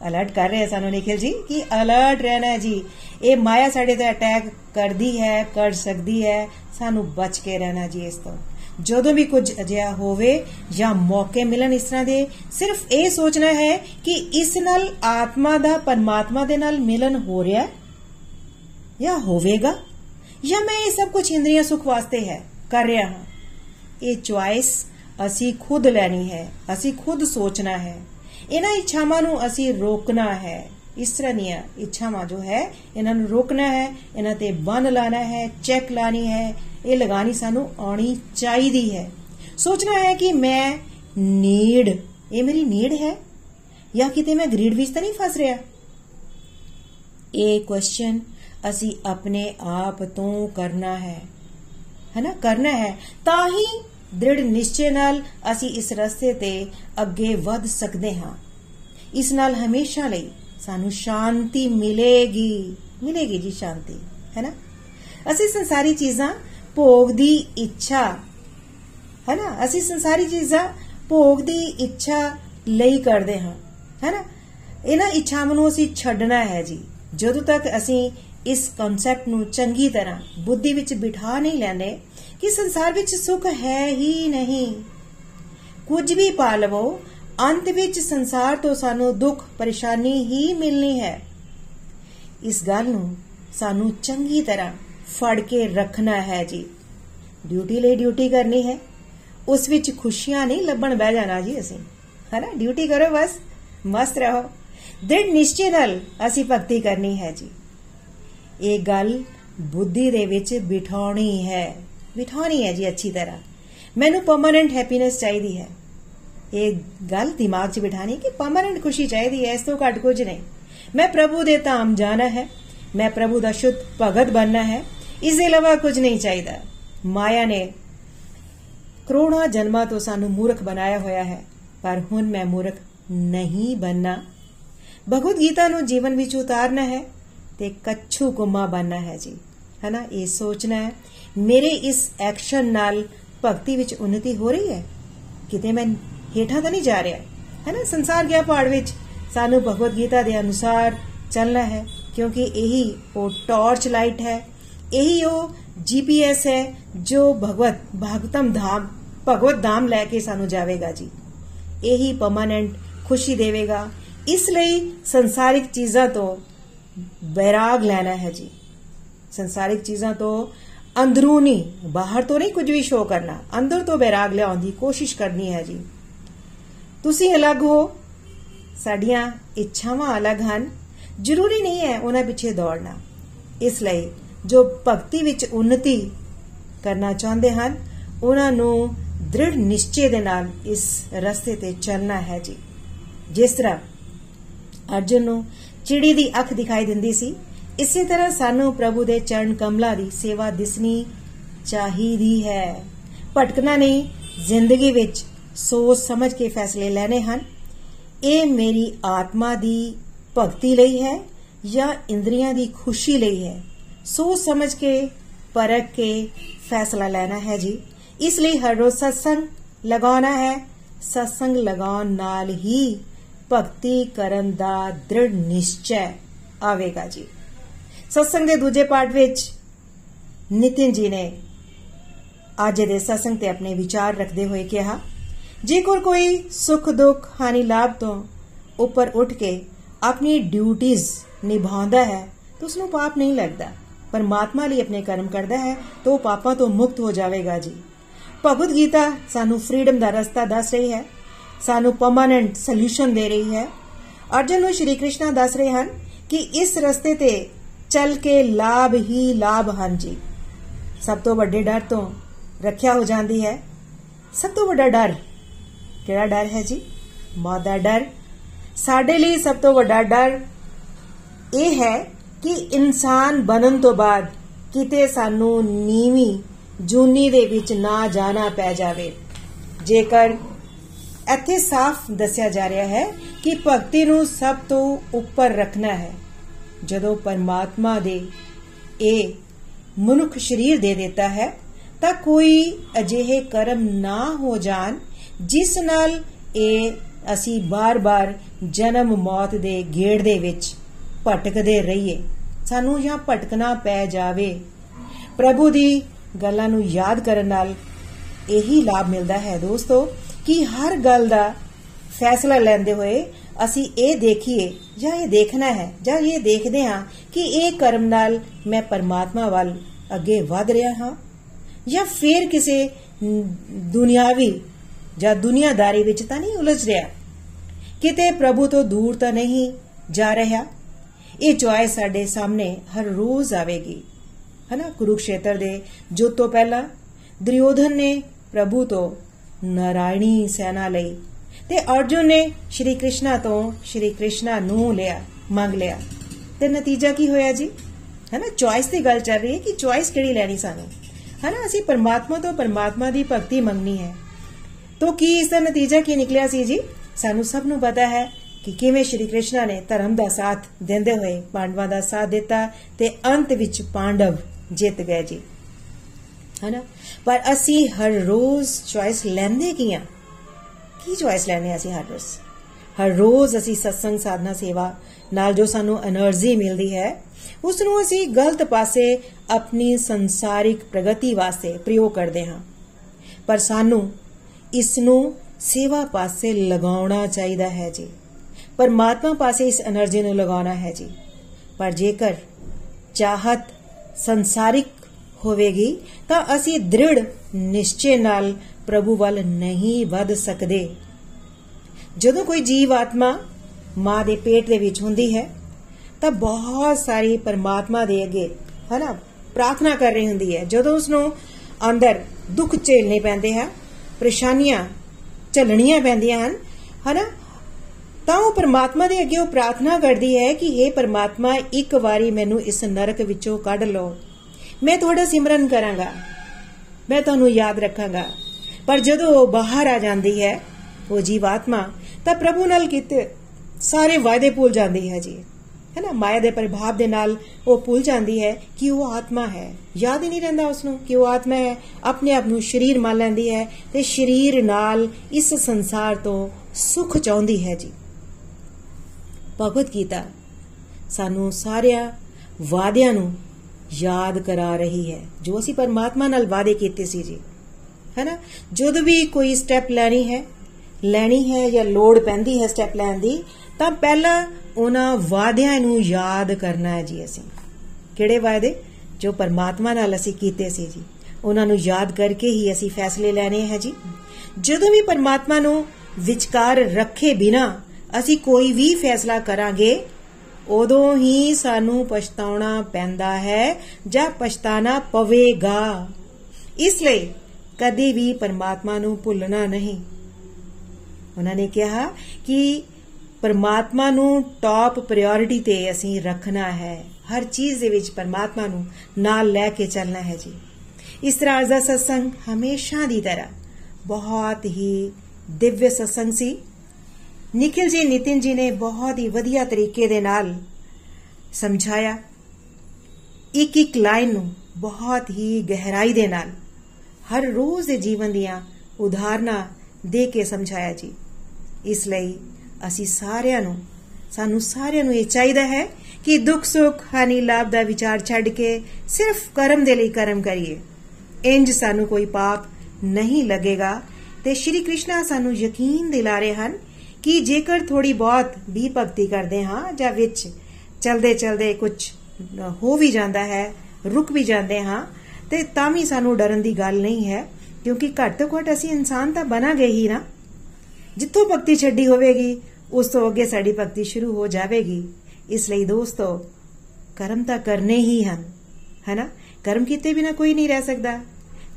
Speaker 1: ਅਲਰਟ ਕਰ ਰਹੇ ਸਾਨੂੰ ਨikhil ਜੀ ਕਿ ਅਲਰਟ ਰਹਿਣਾ ਹੈ ਜੀ। ਇਹ ਮਾਇਆ ਸਾਡੇ ਤੇ ਅਟੈਕ ਕਰਦੀ ਹੈ, ਕਰ ਸਕਦੀ ਹੈ, ਸਾਨੂੰ ਬਚ ਕੇ ਰਹਿਣਾ ਜੀ ਇਸ ਤੋਂ। ਜਦੋਂ ਵੀ ਕੁਝ ਅਜਿਹਾ ਹੋਵੇ ਜਾਂ ਮੌਕੇ ਮਿਲਣ ਇਸ ਤਰ੍ਹਾਂ ਦੇ, ਸਿਰਫ ਇਹ ਸੋਚਣਾ ਹੈ ਕਿ ਇਸ ਨਾਲ ਆਤਮਾ ਦਾ, ਪਰਮਾਤਮਾ ਦੇ ਨਾਲ ਮਿਲਨ ਹੋ ਰਿਹਾ ਹੈ ਜਾਂ ਹੋਵੇਗਾ? ਜਾਂ ਮੈਂ ਇਹ ਸਭ ਕੁਝ ਇੰਦਰੀਆਂ ਸੁਖ ਵਾਸਤੇ ਹੈ, ਕਰ ਰਿਹਾ ਹਾਂ। ਇਹ ਚੁਆਇਸ ਅਸੀਂ ਖੁਦ ਲੈਣੀ ਹੈ, ਅਸੀਂ ਖੁਦ ਸੋਚਣਾ ਹੈ। ਇਹਨਾਂ ਇੱਛਾਵਾਂ ਨੂੰ ਅਸੀਂ ਰੋਕਣਾ ਹੈ। ਇਸ ਤਰ੍ਹਾਂ ਦੀਆਂ ਇੱਛਾਵਾਂ ਜੋ ਹੈ, ਇਹਨਾਂ ਨੂੰ ਰੋਕਣਾ ਹੈ, ਇਹਨਾਂ ਤੇ ਬੰਨ ਲਾਣਾ ਹੈ, ਚੈੱਕ ਲਾਣੀ ਹੈ, ਇਹ ਲਗਾਣੀ ਸਾਨੂੰ ਆਉਣੀ ਚਾਹੀਦੀ ਹੈ। ਸੋਚਣਾ ਹੈ ਕਿ ਮੈਂ ਨੀਡ, ਇਹ ਮੇਰੀ ਨੀਡ ਹੈ? ਜਾਂ ਕਿਤੇ ਮੈਂ ਗ੍ਰੀਡ ਵਿੱਚ ਤਾਂ ਨਹੀਂ ਫਸ ਰਿਹਾ? ਇਹ ਕੁਐਸਚਨ ਅਸੀਂ ਆਪਣੇ ਆਪ ਤੋਂ ਕਰਨਾ ਹੈ। ਹੈਨਾ? ਕਰਨਾ ਹੈ। ਤਾਂ ਹੀ ਦ੍ਰਿੜ ਨਿਸ਼ਚੇ ਨਾਲ ਅਸੀਂ ਇਸ ਰਸਤੇ ਤੇ ਅੱਗੇ ਵੱਧ ਸਕਦੇ ਹਾਂ। ਇਸ ਨਾਲ ਹਮੇਸ਼ਾ ਲਈ ਸਾਨੂੰ ਸ਼ਾਂਤੀ ਮਿਲੇਗੀ। ਮਿਲੇਗੀ ਜੀ ਸ਼ਾਂਤੀ ਹੈਨਾ ਅਸੀਂ ਸੰਸਾਰੀ ਚੀਜ਼ਾਂ ਭੋਗ ਦੀ ਇੱਛਾ ਹੈਨਾ ਅਸੀਂ ਸੰਸਾਰੀ ਚੀਜ਼ਾਂ ਭੋਗ ਦੀ ਇੱਛਾ ਲਈ ਕਰਦੇ ਹਾਂ ਹੈਨਾ ਇਹਨਾਂ ਇੱਛਾਵਾਂ ਨੂੰ ਅਸੀਂ ਛੱਡਣਾ ਹੈ ਜੀ। ਜਦੋਂ ਤੱਕ ਅਸੀਂ ਇਸ ਕਨਸੈਪਟ ਨੂੰ ਚੰਗੀ ਤਰ੍ਹਾਂ ਬੁੱਧੀ ਵਿੱਚ ਬਿਠਾ ਨਹੀਂ ਲੈਂਦੇ ਕਿ ਸੰਸਾਰ ਵਿੱਚ ਸੁੱਖ ਹੈ ਹੀ ਨਹੀਂ। ਕੁਝ ਵੀ ਪਾ ਲਵੋ, ਅੰਤ ਵਿੱਚ ਸੰਸਾਰ ਤੋਂ ਸਾਨੂੰ ਦੁੱਖ, ਪਰੇਸ਼ਾਨੀ ਹੀ ਮਿਲਣੀ ਹੈ। ਇਸ ਗੱਲ ਨੂੰ ਸਾਨੂੰ ਚੰਗੀ ਤਰ੍ਹਾਂ ਫੜ ਕੇ ਰੱਖਣਾ ਹੈ ਜੀ। ਡਿਊਟੀ ਲਈ ਡਿਊਟੀ ਕਰਨੀ ਹੈ। ਉਸ ਵਿੱਚ ਖੁਸ਼ੀਆਂ ਨਹੀਂ ਲੱਭਣ ਬਹਿ ਜਾਣਾ ਜੀ ਅਸੀਂ। ਹੈਨਾ? ਡਿਊਟੀ ਕਰੋ ਬਸ, ਮਸਤ ਰਹੋ। ਦ੍ਰਿੜ ਨਿਸ਼ਚੇ ਨਾਲ ਅਸੀਂ ਭਗਤੀ ਕਰਨੀ ਹੈ ਜੀ। ਇਹ ਗੱਲ ਬੁੱਧੀ ਦੇ ਵਿੱਚ ਬਿਠਾਉਣੀ ਹੈ। ਬਿਠਾਉਣੀ ਹੈ ਜੀ ਅੱਛੀ ਤਰ੍ਹਾਂ। ਮੈਨੂੰ ਪਰਮਨੈਂਟ ਹੈਪੀਨੈਸ ਚਾਹੀਦੀ ਹੈ। ਇਹ ਗੱਲ ਦਿਮਾਗ 'ਚ ਬਿਠਾਣੀ ਕਿ ਪਰਮਨੈਂਟ ਖੁਸ਼ੀ ਚਾਹੀਦੀ ਹੈ, ਇਸ ਤੋਂ ਘੱਟ ਕੁਝ ਨਹੀਂ। ਮੈਂ ਪ੍ਰਭੂ ਦੇ ਧਾਮ ਜਾਣਾ ਹੈ। ਮੈਂ ਪ੍ਰਭੂ ਦਾ ਸ਼ੁੱਧ ਭਗਤ ਬਣਨਾ ਹੈ। ਇਸ ਦੇ ਇਲਾਵਾ ਕੁਝ ਨਹੀਂ ਚਾਹੀਦਾ। ਮਾਇਆ ਨੇ ਕਰੋੜਾਂ ਜਨਮਾਂ ਤੋਂ ਸਾਨੂੰ ਮੂਰਖ ਬਣਾਇਆ ਹੋਇਆ ਹੈ। ਪਰ ਹੁਣ ਮੈਂ ਮੂਰਖ ਨਹੀਂ ਬਣਨਾ। ਭਗਵਦ ਗੀਤਾ ਨੂੰ ਜੀਵਨ ਵਿੱਚ ਉਤਾਰਨਾ ਹੈ। ਤੇ ਕੱਛੂ ਕੁਮਾ ਬਣਨਾ ਹੈ ਜੀ। ਹੈਨਾ? ਇਹ ਸੋਚਣਾ ਹੈ। ਮੇਰੇ ਇਸ ਐਕਸ਼ਨ ਨਾਲ ਭਗਤੀ ਵਿੱਚ ਉન્નਤੀ ਹੋ ਰਹੀ ਹੈ? ਕਿਤੇ ਮੈਂ ਹੇਠਾਂ ਤਾਂ ਨਹੀਂ ਜਾ ਰਿਹਾ? ਹੈਨਾ? ਸੰਸਾਰ ਗਿਆ ਪਹਾੜ ਵਿੱਚ। ਸਾਨੂੰ ਭਗਵਦ ਗੀਤਾ ਦੇ ਅਨੁਸਾਰ ਚੱਲਣਾ ਹੈ, ਕਿਉਂਕਿ ਇਹੀ ਉਹ ਟਾਰਚ ਲਾਈਟ ਹੈ। ਇਹੀ ਉਹ ਜੀਪੀਐਸ ਹੈ, ਜੋ ਭਗਵਤ ਭਾਗਵਤਮ ਧਾਮ, ਭਗਵਤ ਧਾਮ ਲੈ ਕੇ ਸਾਨੂੰ ਜਾਵੇਗਾ ਜੀ। ਇਹੀ ਪਰਮਾਨੈਂਟ ਖੁਸ਼ੀ ਦੇਵੇਗਾ। ਇਸ ਲਈ ਸੰਸਾਰਿਕ ਚੀਜ਼ਾਂ ਤੋਂ ਬੈਰਾਗ ਲੈਣਾ ਹੈ ਜੀ ਸੰਸਾਰਿਕ ਚੀਜ਼ਾਂ ਤੋਂ ਅੰਦਰੂਨੀ ਬਾਹਰ ਤੋਂ ਨਹੀਂ ਕੁਝ ਵੀ ਸ਼ੋ ਕਰਨਾ ਅੰਦਰ ਤੋਂ ਬੈਰਾਗ ਲਿਆਉਣ ਦੀ ਕੋਸ਼ਿਸ਼ ਕਰਨੀ ਹੈ ਜੀ ਤੁਸੀਂ ਅਲੱਗ ਹੋ ਸਾਡੀਆਂ ਇੱਛਾਵਾਂ ਅਲੱਗ ਹਨ ਜ਼ਰੂਰੀ ਨਹੀਂ ਹੈ ਉਹਨਾਂ ਪਿੱਛੇ ਦੌੜਨਾ ਇਸ ਲਈ ਜੋ ਭਗਤੀ ਵਿੱਚ ਉન્નਤੀ ਕਰਨਾ ਚਾਹੁੰਦੇ ਹਨ ਉਹਨਾਂ ਨੂੰ ਦ੍ਰਿੜ ਨਿਸ਼ਚੇ ਦੇ ਨਾਲ ਇਸ ਰਸਤੇ ਤੇ ਚੱਲਣਾ ਹੈ ਜੀ ਜਿਸ ਤਰ੍ਹਾਂ ਅਰਜੁਨ ਨੂੰ ਚਿੜੀ ਦੀ ਅੱਖ ਦਿਖਾਈ ਦਿੰਦੀ ਸੀ। ਇਸੇ ਤਰ੍ਹਾਂ ਸਾਨੂੰ ਪ੍ਰਭੂ ਦੇ ਚਰਨ ਕਮਲਾ ਦੀ ਸੇਵਾ ਦਿਸਣੀ ਚਾਹੀਦੀ ਹੈ। ਭਟਕਣਾ ਨਹੀਂ, ਜ਼ਿੰਦਗੀ ਵਿੱਚ ਸੋਚ ਸਮਝ ਕੇ ਫੈਸਲੇ ਲੈਣੇ ਹਨ। ਇਹ ਮੇਰੀ ਆਤਮਾ ਦੀ ਭਗਤੀ ਲਈ ਹੈ ਜਾਂ ਇੰਦਰੀਆਂ ਦੀ ਖੁਸ਼ੀ ਲਈ ਹੈ? ਸੋਚ ਸਮਝ ਕੇ, ਪਰਖ ਕੇ ਫੈਸਲਾ ਲੈਣਾ ਹੈ ਜੀ। ਇਸ ਲਈ ਹਰ ਰੋਜ਼ ਸਤਸੰਗ ਲਗਾਉਣਾ ਹੈ। ਸਤਸੰਗ ਲਗਾਉਣ ਨਾਲ ਹੀ ਭਗਤੀ ਕਰਨ ਦਾ ਦ੍ਰਿੜ ਨਿਸ਼ਚੈ ਆਵੇਗਾ ਜੀ। ਸਤਸੰਗ ਦੇ ਦੂਜੇ ਪਾਠ ਵਿੱਚ ਨਿਤਿਨ ਜੀ ਨੇ ਅੱਜ ਦੇ ਸਤਸੰਗ ਤੇ ਆਪਣੇ ਵਿਚਾਰ ਰੱਖਦੇ ਹੋਏ ਕਿਹਾ ਜੇਕਰ ਕੋਈ ਸੁਖ, ਦੁੱਖ, ਹਾਨੀ, ਲਾਭ ਤੋਂ ਉੱਪਰ ਉੱਠ ਕੇ ਆਪਣੀ ਡਿਊਟੀਆਂ ਨਿਭਾਉਂਦਾ ਹੈ, ਤਾਂ ਉਸ ਨੂੰ ਪਾਪ ਨਹੀਂ ਲੱਗਦਾ। ਪਰਮਾਤਮਾ ਲਈ ਆਪਣੇ ਕਰਮ ਕਰਦਾ ਹੈ, ਤਾਂ ਉਹ ਪਾਪਾਂ ਤੋਂ ਮੁਕਤ ਹੋ ਜਾਵੇਗਾ ਜੀ। ਭਗਵਦ ਗੀਤਾ ਸਾਨੂੰ ਫ੍ਰੀडम ਦਾ ਰਸਤਾ ਦੱਸ ਰਹੀ ਹੈ। ਸਾਨੂੰ ਪਰਮਾਨੈਂਟ ਸੋਲੂਸ਼ਨ ਦੇ ਰਹੀ ਹੈ। ਅਰਜਨ ਨੂੰ ਸ਼੍ਰੀ ਕ੍ਰਿਸ਼ਨ ਦੱਸ ਰਹੇ ਹਨ ਕਿ ਇਸ ਰਸਤੇ ਤੇ ਚੱਲ ਕੇ ਲਾਭ ਹੀ ਲਾਭ ਹਨ ਜੀ। ਸਭ ਤੋਂ ਵੱਡੇ ਡਰ ਤੋਂ ਰੱਖਿਆ ਹੋ ਜਾਂਦੀ ਹੈ। ਸਭ ਤੋਂ ਵੱਡਾ ਡਰ ਕਿਹੜਾ ਡਰ ਹੈ ਜੀ? ਮੌਤ ਦਾ ਡਰ। ਸਾਡੇ ਲਈ ਸਭ ਤੋਂ ਵੱਡਾ ਡਰ ਇਹ ਹੈ ਕਿ ਇਨਸਾਨ ਬਣਨ ਤੋਂ ਬਾਅਦ ਕਿਤੇ ਸਾਨੂੰ ਨੀਵੀਂ, ਜੂਨੀ ਦੇ ਵਿੱਚ ਨਾ ਜਾਣਾ ਪੈ ਜਾਵੇ। ਜੇਕਰ ਇੱਥੇ ਸਾਫ਼ ਦੱਸਿਆ ਜਾ ਰਿਹਾ ਹੈ ਕਿ ਭਗਤੀ ਨੂੰ ਸਭ ਤੋਂ ਉੱਪਰ ਰੱਖਣਾ ਹੈ। ਜਦੋਂ ਪਰਮਾਤਮਾ ਦੇ ਇਹ ਮਨੁੱਖ ਸਰੀਰ ਦੇ ਦਿੱਤਾ ਹੈ, ਤਾਂ ਕੋਈ ਅਜਿਹੇ ਕਰਮ ਨਾ ਹੋ ਜਾਣ ਜਿਸ ਨਾਲ ਇਹ ਅਸੀਂ ਬਾਰ-ਬਾਰ ਜਨਮ ਮੌਤ ਦੇ ਗੇੜ ਦੇ ਵਿੱਚ ਭਟਕਦੇ ਰਹੀਏ। ਸਾਨੂੰ ਜਾਂ ਭਟਕਣਾ ਪੈ ਜਾਵੇ। ਪ੍ਰਭੂ ਦੀ ਗੱਲਾਂ ਨੂੰ ਯਾਦ ਕਰਨ ਨਾਲ ਇਹੀ ਲਾਭ ਮਿਲਦਾ ਹੈ ਦੋਸਤੋ। ਕਿ ਹਰ ਗੱਲ ਦਾ ਫੈਸਲਾ ਲੈਂਦੇ ਹੋਏ ਅਸੀਂ ਇਹ ਦੇਖੀਏ, ਜਾਂ ਇਹ ਦੇਖਣਾ ਹੈ, ਜਾਂ ਇਹ ਦੇਖਦੇ ਹਾਂ ਕਿ ਇਹ ਕਰਮ ਨਾਲ ਮੈਂ ਪਰਮਾਤਮਾ ਵੱਲ ਅੱਗੇ ਵਧ ਰਿਹਾ ਹਾਂ, ਜਾਂ ਫਿਰ ਕਿਸੇ ਦੁਨਿਆਵੀ ਜਾਂ ਦੁਨੀਆਦਾਰੀ ਵਿੱਚ ਤਾਂ ਨਹੀਂ ਉਲਝ ਰਿਹਾ। ਕਿਤੇ ਪ੍ਰਭੂ ਤੋਂ ਦੂਰ ਤਾਂ ਨਹੀਂ ਜਾ ਰਿਹਾ। ਇਹ ਚੁਆਇਸ ਸਾਡੇ ਸਾਹਮਣੇ ਹਰ ਰੋਜ਼ ਆਵੇਗੀ। ਹਨਾ? ਕੁਰੂਕਸ਼ੇਤਰ ਦੇ ਜੋ ਤੋਂ ਪਹਿਲਾਂ ਦੁਰਯੋਧਨ ਨੇ ਪ੍ਰਭੂ ਤੋਂ ਨਾਰਾਇਣੀ ਸੈਨਾ ਲਈ। ਤੇ ਅਰਜੁਨ ਨੇ ਸ਼੍ਰੀ ਕ੍ਰਿਸ਼ਨਾ ਤੋਂ ਸ਼੍ਰੀ ਕ੍ਰਿਸ਼ਨਾ ਨੂੰ ਲਿਆ, ਮੰਗ ਲਿਆ। ਤੇ ਨਤੀਜਾ ਕੀ ਹੋਇਆ ਜੀ? ਹੈਨਾ ਚੁਆਇਸ ਦੀ ਗੱਲ ਚੱਲ ਰਹੀ ਹੈ ਕਿ ਚੁਆਇਸ ਕਿਹੜੀ ਲੈਣੀ ਸਾਨੂੰ? ਹੈਨਾ, ਅਸੀਂ ਪਰਮਾਤਮਾ ਤੋਂ ਪਰਮਾਤਮਾ ਦੀ ਭਗਤੀ ਮੰਗਣੀ ਹੈ। ਤੋਂ ਕੀ ਇਸ ਦਾ ਨਤੀਜਾ ਕੀ ਨਿਕਲਿਆ ਸੀ ਜੀ? ਸਾਨੂੰ ਸਭ ਨੂੰ ਪਤਾ ਹੈ ਕਿ ਕਿਵੇਂ ਸ਼੍ਰੀ ਕ੍ਰਿਸ਼ਨਾ ਨੇ ਧਰਮ ਦਾ ਸਾਥ ਦਿੰਦੇ ਹੋਏ ਪਾਂਡਵਾਂ ਦਾ ਸਾਥ ਦਿੱਤਾ ਤੇ ਅੰਤ ਵਿੱਚ ਪਾਂਡਵ ਜਿੱਤ ਗਏ ਜੀ। ਹੈਨਾ ਪਰ ਅਸੀਂ ਹਰ ਰੋਜ਼ ਚੁਆਇਸ ਲੈਂਦੇ ਕੀ ਆ? ਕੀ ਚੁਆਇਸ ਲੈਨੇ ਅਸੀਂ ਹਰ ਰੋਜ਼? ਹਰ ਰੋਜ਼ ਅਸੀਂ ਸਤਸੰਗ ਸਾਧਨਾ ਸੇਵਾ ਨਾਲ ਜੋ ਸਾਨੂੰ એનર્ਜੀ ਮਿਲਦੀ ਹੈ ਉਸ ਨੂੰ ਅਸੀਂ ਗਲਤ ਪਾਸੇ ਆਪਣੀ ਸੰਸਾਰਿਕ ਪ੍ਰਗਤੀ ਵਾਸਤੇ ਪ੍ਰਯੋਗ ਕਰਦੇ ਹਾਂ। ਪਰ ਸਾਨੂੰ ਇਸ ਨੂੰ ਸੇਵਾ ਪਾਸੇ ਲਗਾਉਣਾ ਚਾਹੀਦਾ ਹੈ ਜੀ। ਪਰਮਾਤਮਾ ਪਾਸੇ ਇਸ એનર્ਜੀ ਨੂੰ ਲਗਾਉਣਾ ਹੈ ਜੀ। ਪਰ ਜੇਕਰ ਚਾਹਤ ਸੰਸਾਰਿਕ ਹੋਵੇਗੀ, ਤਾਂ ਅਸੀਂ ਦ੍ਰਿੜ ਨਿਸ਼ਚੇ ਨਾਲ ਪ੍ਰਭੂ ਵੱਲ ਨਹੀਂ ਵੱਧ ਸਕਦੇ। ਜਦੋਂ ਕੋਈ ਜੀਵ ਆਤਮਾ ਮਾਂ ਦੇ ਪੇਟ ਦੇ ਵਿੱਚ ਹੁੰਦੀ ਹੈ, ਤਾਂ ਬਹੁਤ ਸਾਰੀ ਪਰਮਾਤਮਾ ਦੇ ਅੱਗੇ, ਹਨਾ, ਪ੍ਰਾਰਥਨਾ ਕਰ ਰਹੀ ਹੁੰਦੀ ਹੈ। ਜਦੋਂ ਉਸ ਨੂੰ ਅੰਦਰ ਦੁੱਖ ਝੇਲਣੇ ਪੈਂਦੇ ਹਨ, ਪਰੇਸ਼ਾਨੀਆਂ ਝੱਲਣੀਆਂ ਪੈਂਦੀਆਂ ਹਨ, ਹਨਾ, ਤਾਂ ਉਹ ਪਰਮਾਤਮਾ ਦੇ ਅੱਗੇ ਉਹ ਪ੍ਰਾਰਥਨਾ ਕਰਦੀ ਹੈ ਕਿ हे ਪਰਮਾਤਮਾ, ਇੱਕ ਵਾਰੀ ਮੈਨੂੰ ਇਸ ਨਰਕ ਵਿੱਚੋਂ ਕੱਢ ਲਓ। ਮੈਂ ਤੁਹਾਡਾ ਸਿਮਰਨ ਕਰਾਂਗਾ। ਮੈਂ ਤੁਹਾਨੂੰ ਯਾਦ ਰੱਖਾਂਗਾ। ਪਰ ਜਦੋਂ ਉਹ ਬਾਹਰ ਆ ਜਾਂਦੀ ਹੈ, ਉਹ ਜੀਵਾਤਮਾ, ਤਾਂ ਪ੍ਰਭੂ ਨਾਲ ਕੀਤੇ ਸਾਰੇ ਵਾਅਦੇ ਭੁੱਲ ਜਾਂਦੀ ਹੈ ਜੀ। ਹੈ ਨਾ? ਮਾਇਆ ਦੇ ਪ੍ਰਭਾਵ ਦੇ ਨਾਲ ਉਹ ਭੁੱਲ ਜਾਂਦੀ ਹੈ ਕਿ ਉਹ ਆਤਮਾ ਹੈ। ਯਾਦ ਹੀ ਨਹੀਂ ਰਹਿੰਦਾ ਉਸ ਨੂੰ ਕਿ ਉਹ ਆਤਮਾ ਹੈ। ਆਪਣੇ ਆਪ ਨੂੰ ਸਰੀਰ ਮੰਨ ਲੈਂਦੀ ਹੈ ਤੇ ਸਰੀਰ ਨਾਲ ਇਸ ਸੰਸਾਰ ਤੋਂ ਸੁਖ ਚਾਹੁੰਦੀ ਹੈ ਜੀ। ਭਗਵਤ ਗੀਤਾ ਸਾਨੂੰ ਸਾਰਿਆਂ ਵਾਅਦਿਆਂ ਨੂੰ ਯਾਦ ਕਰਾ ਰਹੀ ਹੈ। ਜੋ ਅਸੀਂ ਪਰਮਾਤਮਾ ਨਾਲ ਵਾਅਦੇ ਕੀਤੇ ਸੀ ਜੀ। ਹੈਨਾ? ਜਦੋਂ ਵੀ ਕੋਈ ਸਟੈਪ ਲੈਣੀ ਹੈ ਲੈਣੀ ਹੈ ਜਾਂ ਲੋੜ ਪੈਂਦੀ ਹੈ ਸਟੈਪ ਲੈਣ ਦੀ, ਤਾਂ ਪਹਿਲਾਂ ਉਹਨਾਂ ਵਾਅਦਿਆਂ ਨੂੰ ਯਾਦ ਕਰਨਾ ਹੈ ਜੀ ਅਸੀਂ। ਕਿਹੜੇ ਵਾਅਦੇ? ਜੋ ਪਰਮਾਤਮਾ ਨਾਲ ਅਸੀਂ ਕੀਤੇ ਸੀ ਜੀ। ਉਹਨਾਂ ਨੂੰ ਯਾਦ ਕਰਕੇ ਹੀ ਅਸੀਂ ਫੈਸਲੇ ਲੈਣੇ ਹੈ ਜੀ। ਜਦੋਂ ਵੀ ਪਰਮਾਤਮਾ ਨੂੰ ਵਿਚਕਾਰ ਰੱਖੇ ਬਿਨਾ ਅਸੀਂ ਕੋਈ ਵੀ ਫੈਸਲਾ ਕਰਾਂਗੇ ਉਦੋਂ ਹੀ ਸਾਨੂੰ ਪਛਤਾਉਣਾ ਪੈਂਦਾ ਹੈ, ਜਾਂ ਪਛਤਾਣਾ ਪਵੇਗਾ। ਇਸ ਲਈ ਕਦੇ ਵੀ ਪਰਮਾਤਮਾ ਨੂੰ ਭੁੱਲਣਾ ਨਹੀਂ। ਉਹਨਾਂ ਨੇ ਕਿਹਾ ਕਿ ਪਰਮਾਤਮਾ ਨੂੰ ਟਾਪ ਪ੍ਰਾਇੋਰਟੀ ਤੇ ਅਸੀਂ ਰੱਖਣਾ ਹੈ। ਹਰ ਚੀਜ਼ ਦੇ ਵਿੱਚ ਪਰਮਾਤਮਾ ਨੂੰ ਨਾਲ ਲੈ ਕੇ ਚੱਲਣਾ ਹੈ ਜੀ। ਇਸ ਤਰ੍ਹਾਂ ਦਾ ਸਤਸੰਗ ਹਮੇਸ਼ਾ ਦੀ ਤਰ੍ਹਾਂ ਬਹੁਤ ਹੀ ਦਿਵਯ ਸਤਸੰਗ ਸੀ। ਨikhil ji nitin ji ਨੇ ਬਹੁਤ ਹੀ ਵਧੀਆ ਤਰੀਕੇ ਦੇ ਨਾਲ ਸਮਝਾਇਆ ਇੱਕ ਇੱਕ ਲਾਈਨ ਨੂੰ ਬਹੁਤ ਹੀ ਗਹਿਰਾਈ ਦੇ ਨਾਲ ਹਰ ਰੋਜ਼ ਦੇ ਜੀਵਨ ਦੀਆਂ ਉਦਾਹਰਨਾਂ ਦੇ ਕੇ ਸਮਝਾਇਆ ਜੀ ਇਸ ਲਈ ਅਸੀਂ ਸਾਰਿਆਂ ਨੂੰ ਸਾਨੂੰ ਸਾਰਿਆਂ ਨੂੰ ਇਹ ਚਾਹੀਦਾ ਹੈ ਕਿ ਦੁੱਖ ਸੁੱਖ ਹਾਨੀ ਲਾਭ ਦਾ ਵਿਚਾਰ ਛੱਡ ਕੇ ਸਿਰਫ ਕਰਮ ਦੇ ਲਈ ਕਰਮ ਕਰੀਏ ਇੰਜ ਸਾਨੂੰ ਕੋਈ ਪਾਪ ਨਹੀਂ ਲੱਗੇਗਾ ਤੇ ਸ਼੍ਰੀ ਕ੍ਰਿਸ਼ਨ ਸਾਨੂੰ ਯਕੀਨ ਦਿਲਾ ਰਹੇ ਹਨ ਕਿ ਜੇਕਰ ਥੋੜੀ ਬਹੁਤ ਵੀ ਭਗਤੀ ਕਰਦੇ ਹਾਂ ਜਾਂ ਵਿੱਚ ਚਲਦੇ ਚਲਦੇ ਕੁਝ ਹੋ ਵੀ ਜਾਂਦਾ ਹੈ, ਰੁਕ ਵੀ ਜਾਂਦੇ ਹਾਂ, ਤੇ ਤਾਂ ਵੀ ਸਾਨੂੰ ਡਰਨ ਦੀ ਗੱਲ ਨਹੀਂ ਹੈ, ਕਿਉਂਕਿ ਘੱਟ ਤੋਂ ਘੱਟ ਅਸੀਂ ਇਨਸਾਨ ਤਾਂ ਬਣਾਂਗੇ ਹੀ ਨਾ। ਜਿੱਥੋਂ ਭਗਤੀ ਛੱਡੀ ਹੋਵੇਗੀ, ਉਸ ਤੋਂ ਅੱਗੇ ਸਾਡੀ ਭਗਤੀ ਸ਼ੁਰੂ ਹੋ ਜਾਵੇਗੀ। ਇਸ ਲਈ ਦੋਸਤੋ, ਕਰਮ ਤਾਂ ਕਰਨੇ ਹੀ ਹਨ, ਹੈਨਾ? ਕਰਮ ਕੀਤੇ ਬਿਨਾ ਕੋਈ ਨਹੀਂ ਰਹਿ ਸਕਦਾ।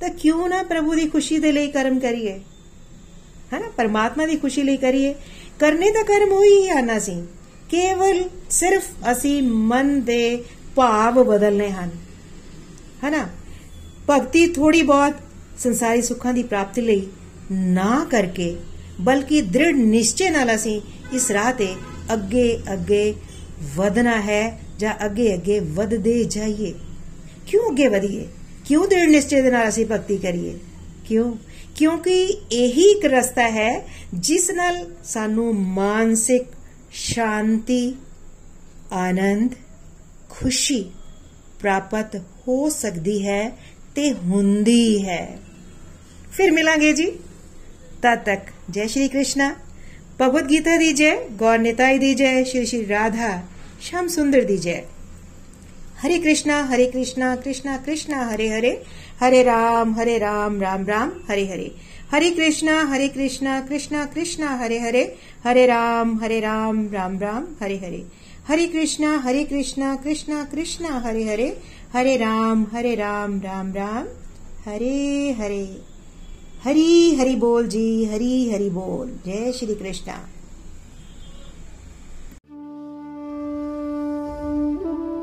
Speaker 1: ਤਾਂ ਕਿਉਂ ਨਾ ਪ੍ਰਭੂ ਦੀ ਖੁਸ਼ੀ ਦੇ ਲਈ ਕਰਮ ਕਰੀਏ? ਹੈਨਾ? ਪਰਮਾਤਮਾ ਦੀ ਖੁਸ਼ੀ ਲਈ ਕਰੀਏ। ਕਰਨੇ ਤਾਂ ਕਰਮ ਹੋਈ ਹੀ ਆਨਾ ਸੀ ਕੇਵਲ ਸਿਰਫ ਅਸੀਂ ਮਨ ਦੇ ਭਾਵ ਬਦਲਨੇ ਹਨ। ਹੈਨਾ? ਭਗਤੀ ਥੋੜੀ ਬਹੁਤ ਸੰਸਾਰੀ ਸੁੱਖਾਂ ਦੀ ਪ੍ਰਾਪਤੀ ਲਈ ਨਾ ਕਰਕੇ, ਬਲਕਿ ਦ੍ਰਿੜ ਨਿਸ਼ਚੇ ਨਾਲ ਅਸੀਂ ਇਸ ਰਾਹ ਤੇ ਅੱਗੇ ਅੱਗੇ ਵਧਣਾ ਹੈ ਜਾਂ ਅੱਗੇ ਅੱਗੇ ਵਧਦੇ ਜਾਈਏ। ਕਿਉਂ ਅੱਗੇ ਵਧੀਏ? ਕਿਉਂ ਦ੍ਰਿੜ ਨਿਸ਼ਚੇ ਦੇ ਨਾਲ ਅਸੀਂ ਭਗਤੀ ਕਰੀਏ? ਕਿਉਂ? ਕਿਉਂਕਿ ਇਹੀ ਇੱਕ ਰਸਤਾ ਹੈ ਜਿਸ ਨਾਲ ਸਾਨੂੰ ਮਾਨਸਿਕ ਸ਼ਾਂਤੀ, ਆਨੰਦ, ਖੁਸ਼ੀ ਪ੍ਰਾਪਤ ਹੋ ਸਕਦੀ ਹੈ ਤੇ ਹੁੰਦੀ ਹੈ। ਫਿਰ ਮਿਲਾਂਗੇ ਜੀ। ਤਦ ਤੱਕ ਜੈ ਸ਼੍ਰੀ ਕ੍ਰਿਸ਼ਨਾ। ਭਗਵਦ ਗੀਤਾ ਦੀ ਜੈ, ਗੌਰ ਨਿਤਾਈ ਦੀ ਜੈ, ਸ਼੍ਰੀ ਸ਼੍ਰੀ ਰਾਧਾ, ਸ਼ਾਮ ਸੁੰਦਰ ਦੀ ਜੈ। हरे कृष्णा हरे कृष्णा कृष्णा कृष्णा, हरे हरे हरे राम हरे राम राम राम, हरे हरे। हरे कृष्णा हरे कृष्णा कृष्णा कृष्णा, हरे हरे हरे राम हरे राम राम राम, हरे हरे। हरे कृष्णा हरे कृष्णा कृष्णा कृष्णा, हरे हरे हरे राम हरे राम राम राम, हरे हरे। हरी हरि बोल जी, हरी हरि बोल। जय श्री कृष्णा।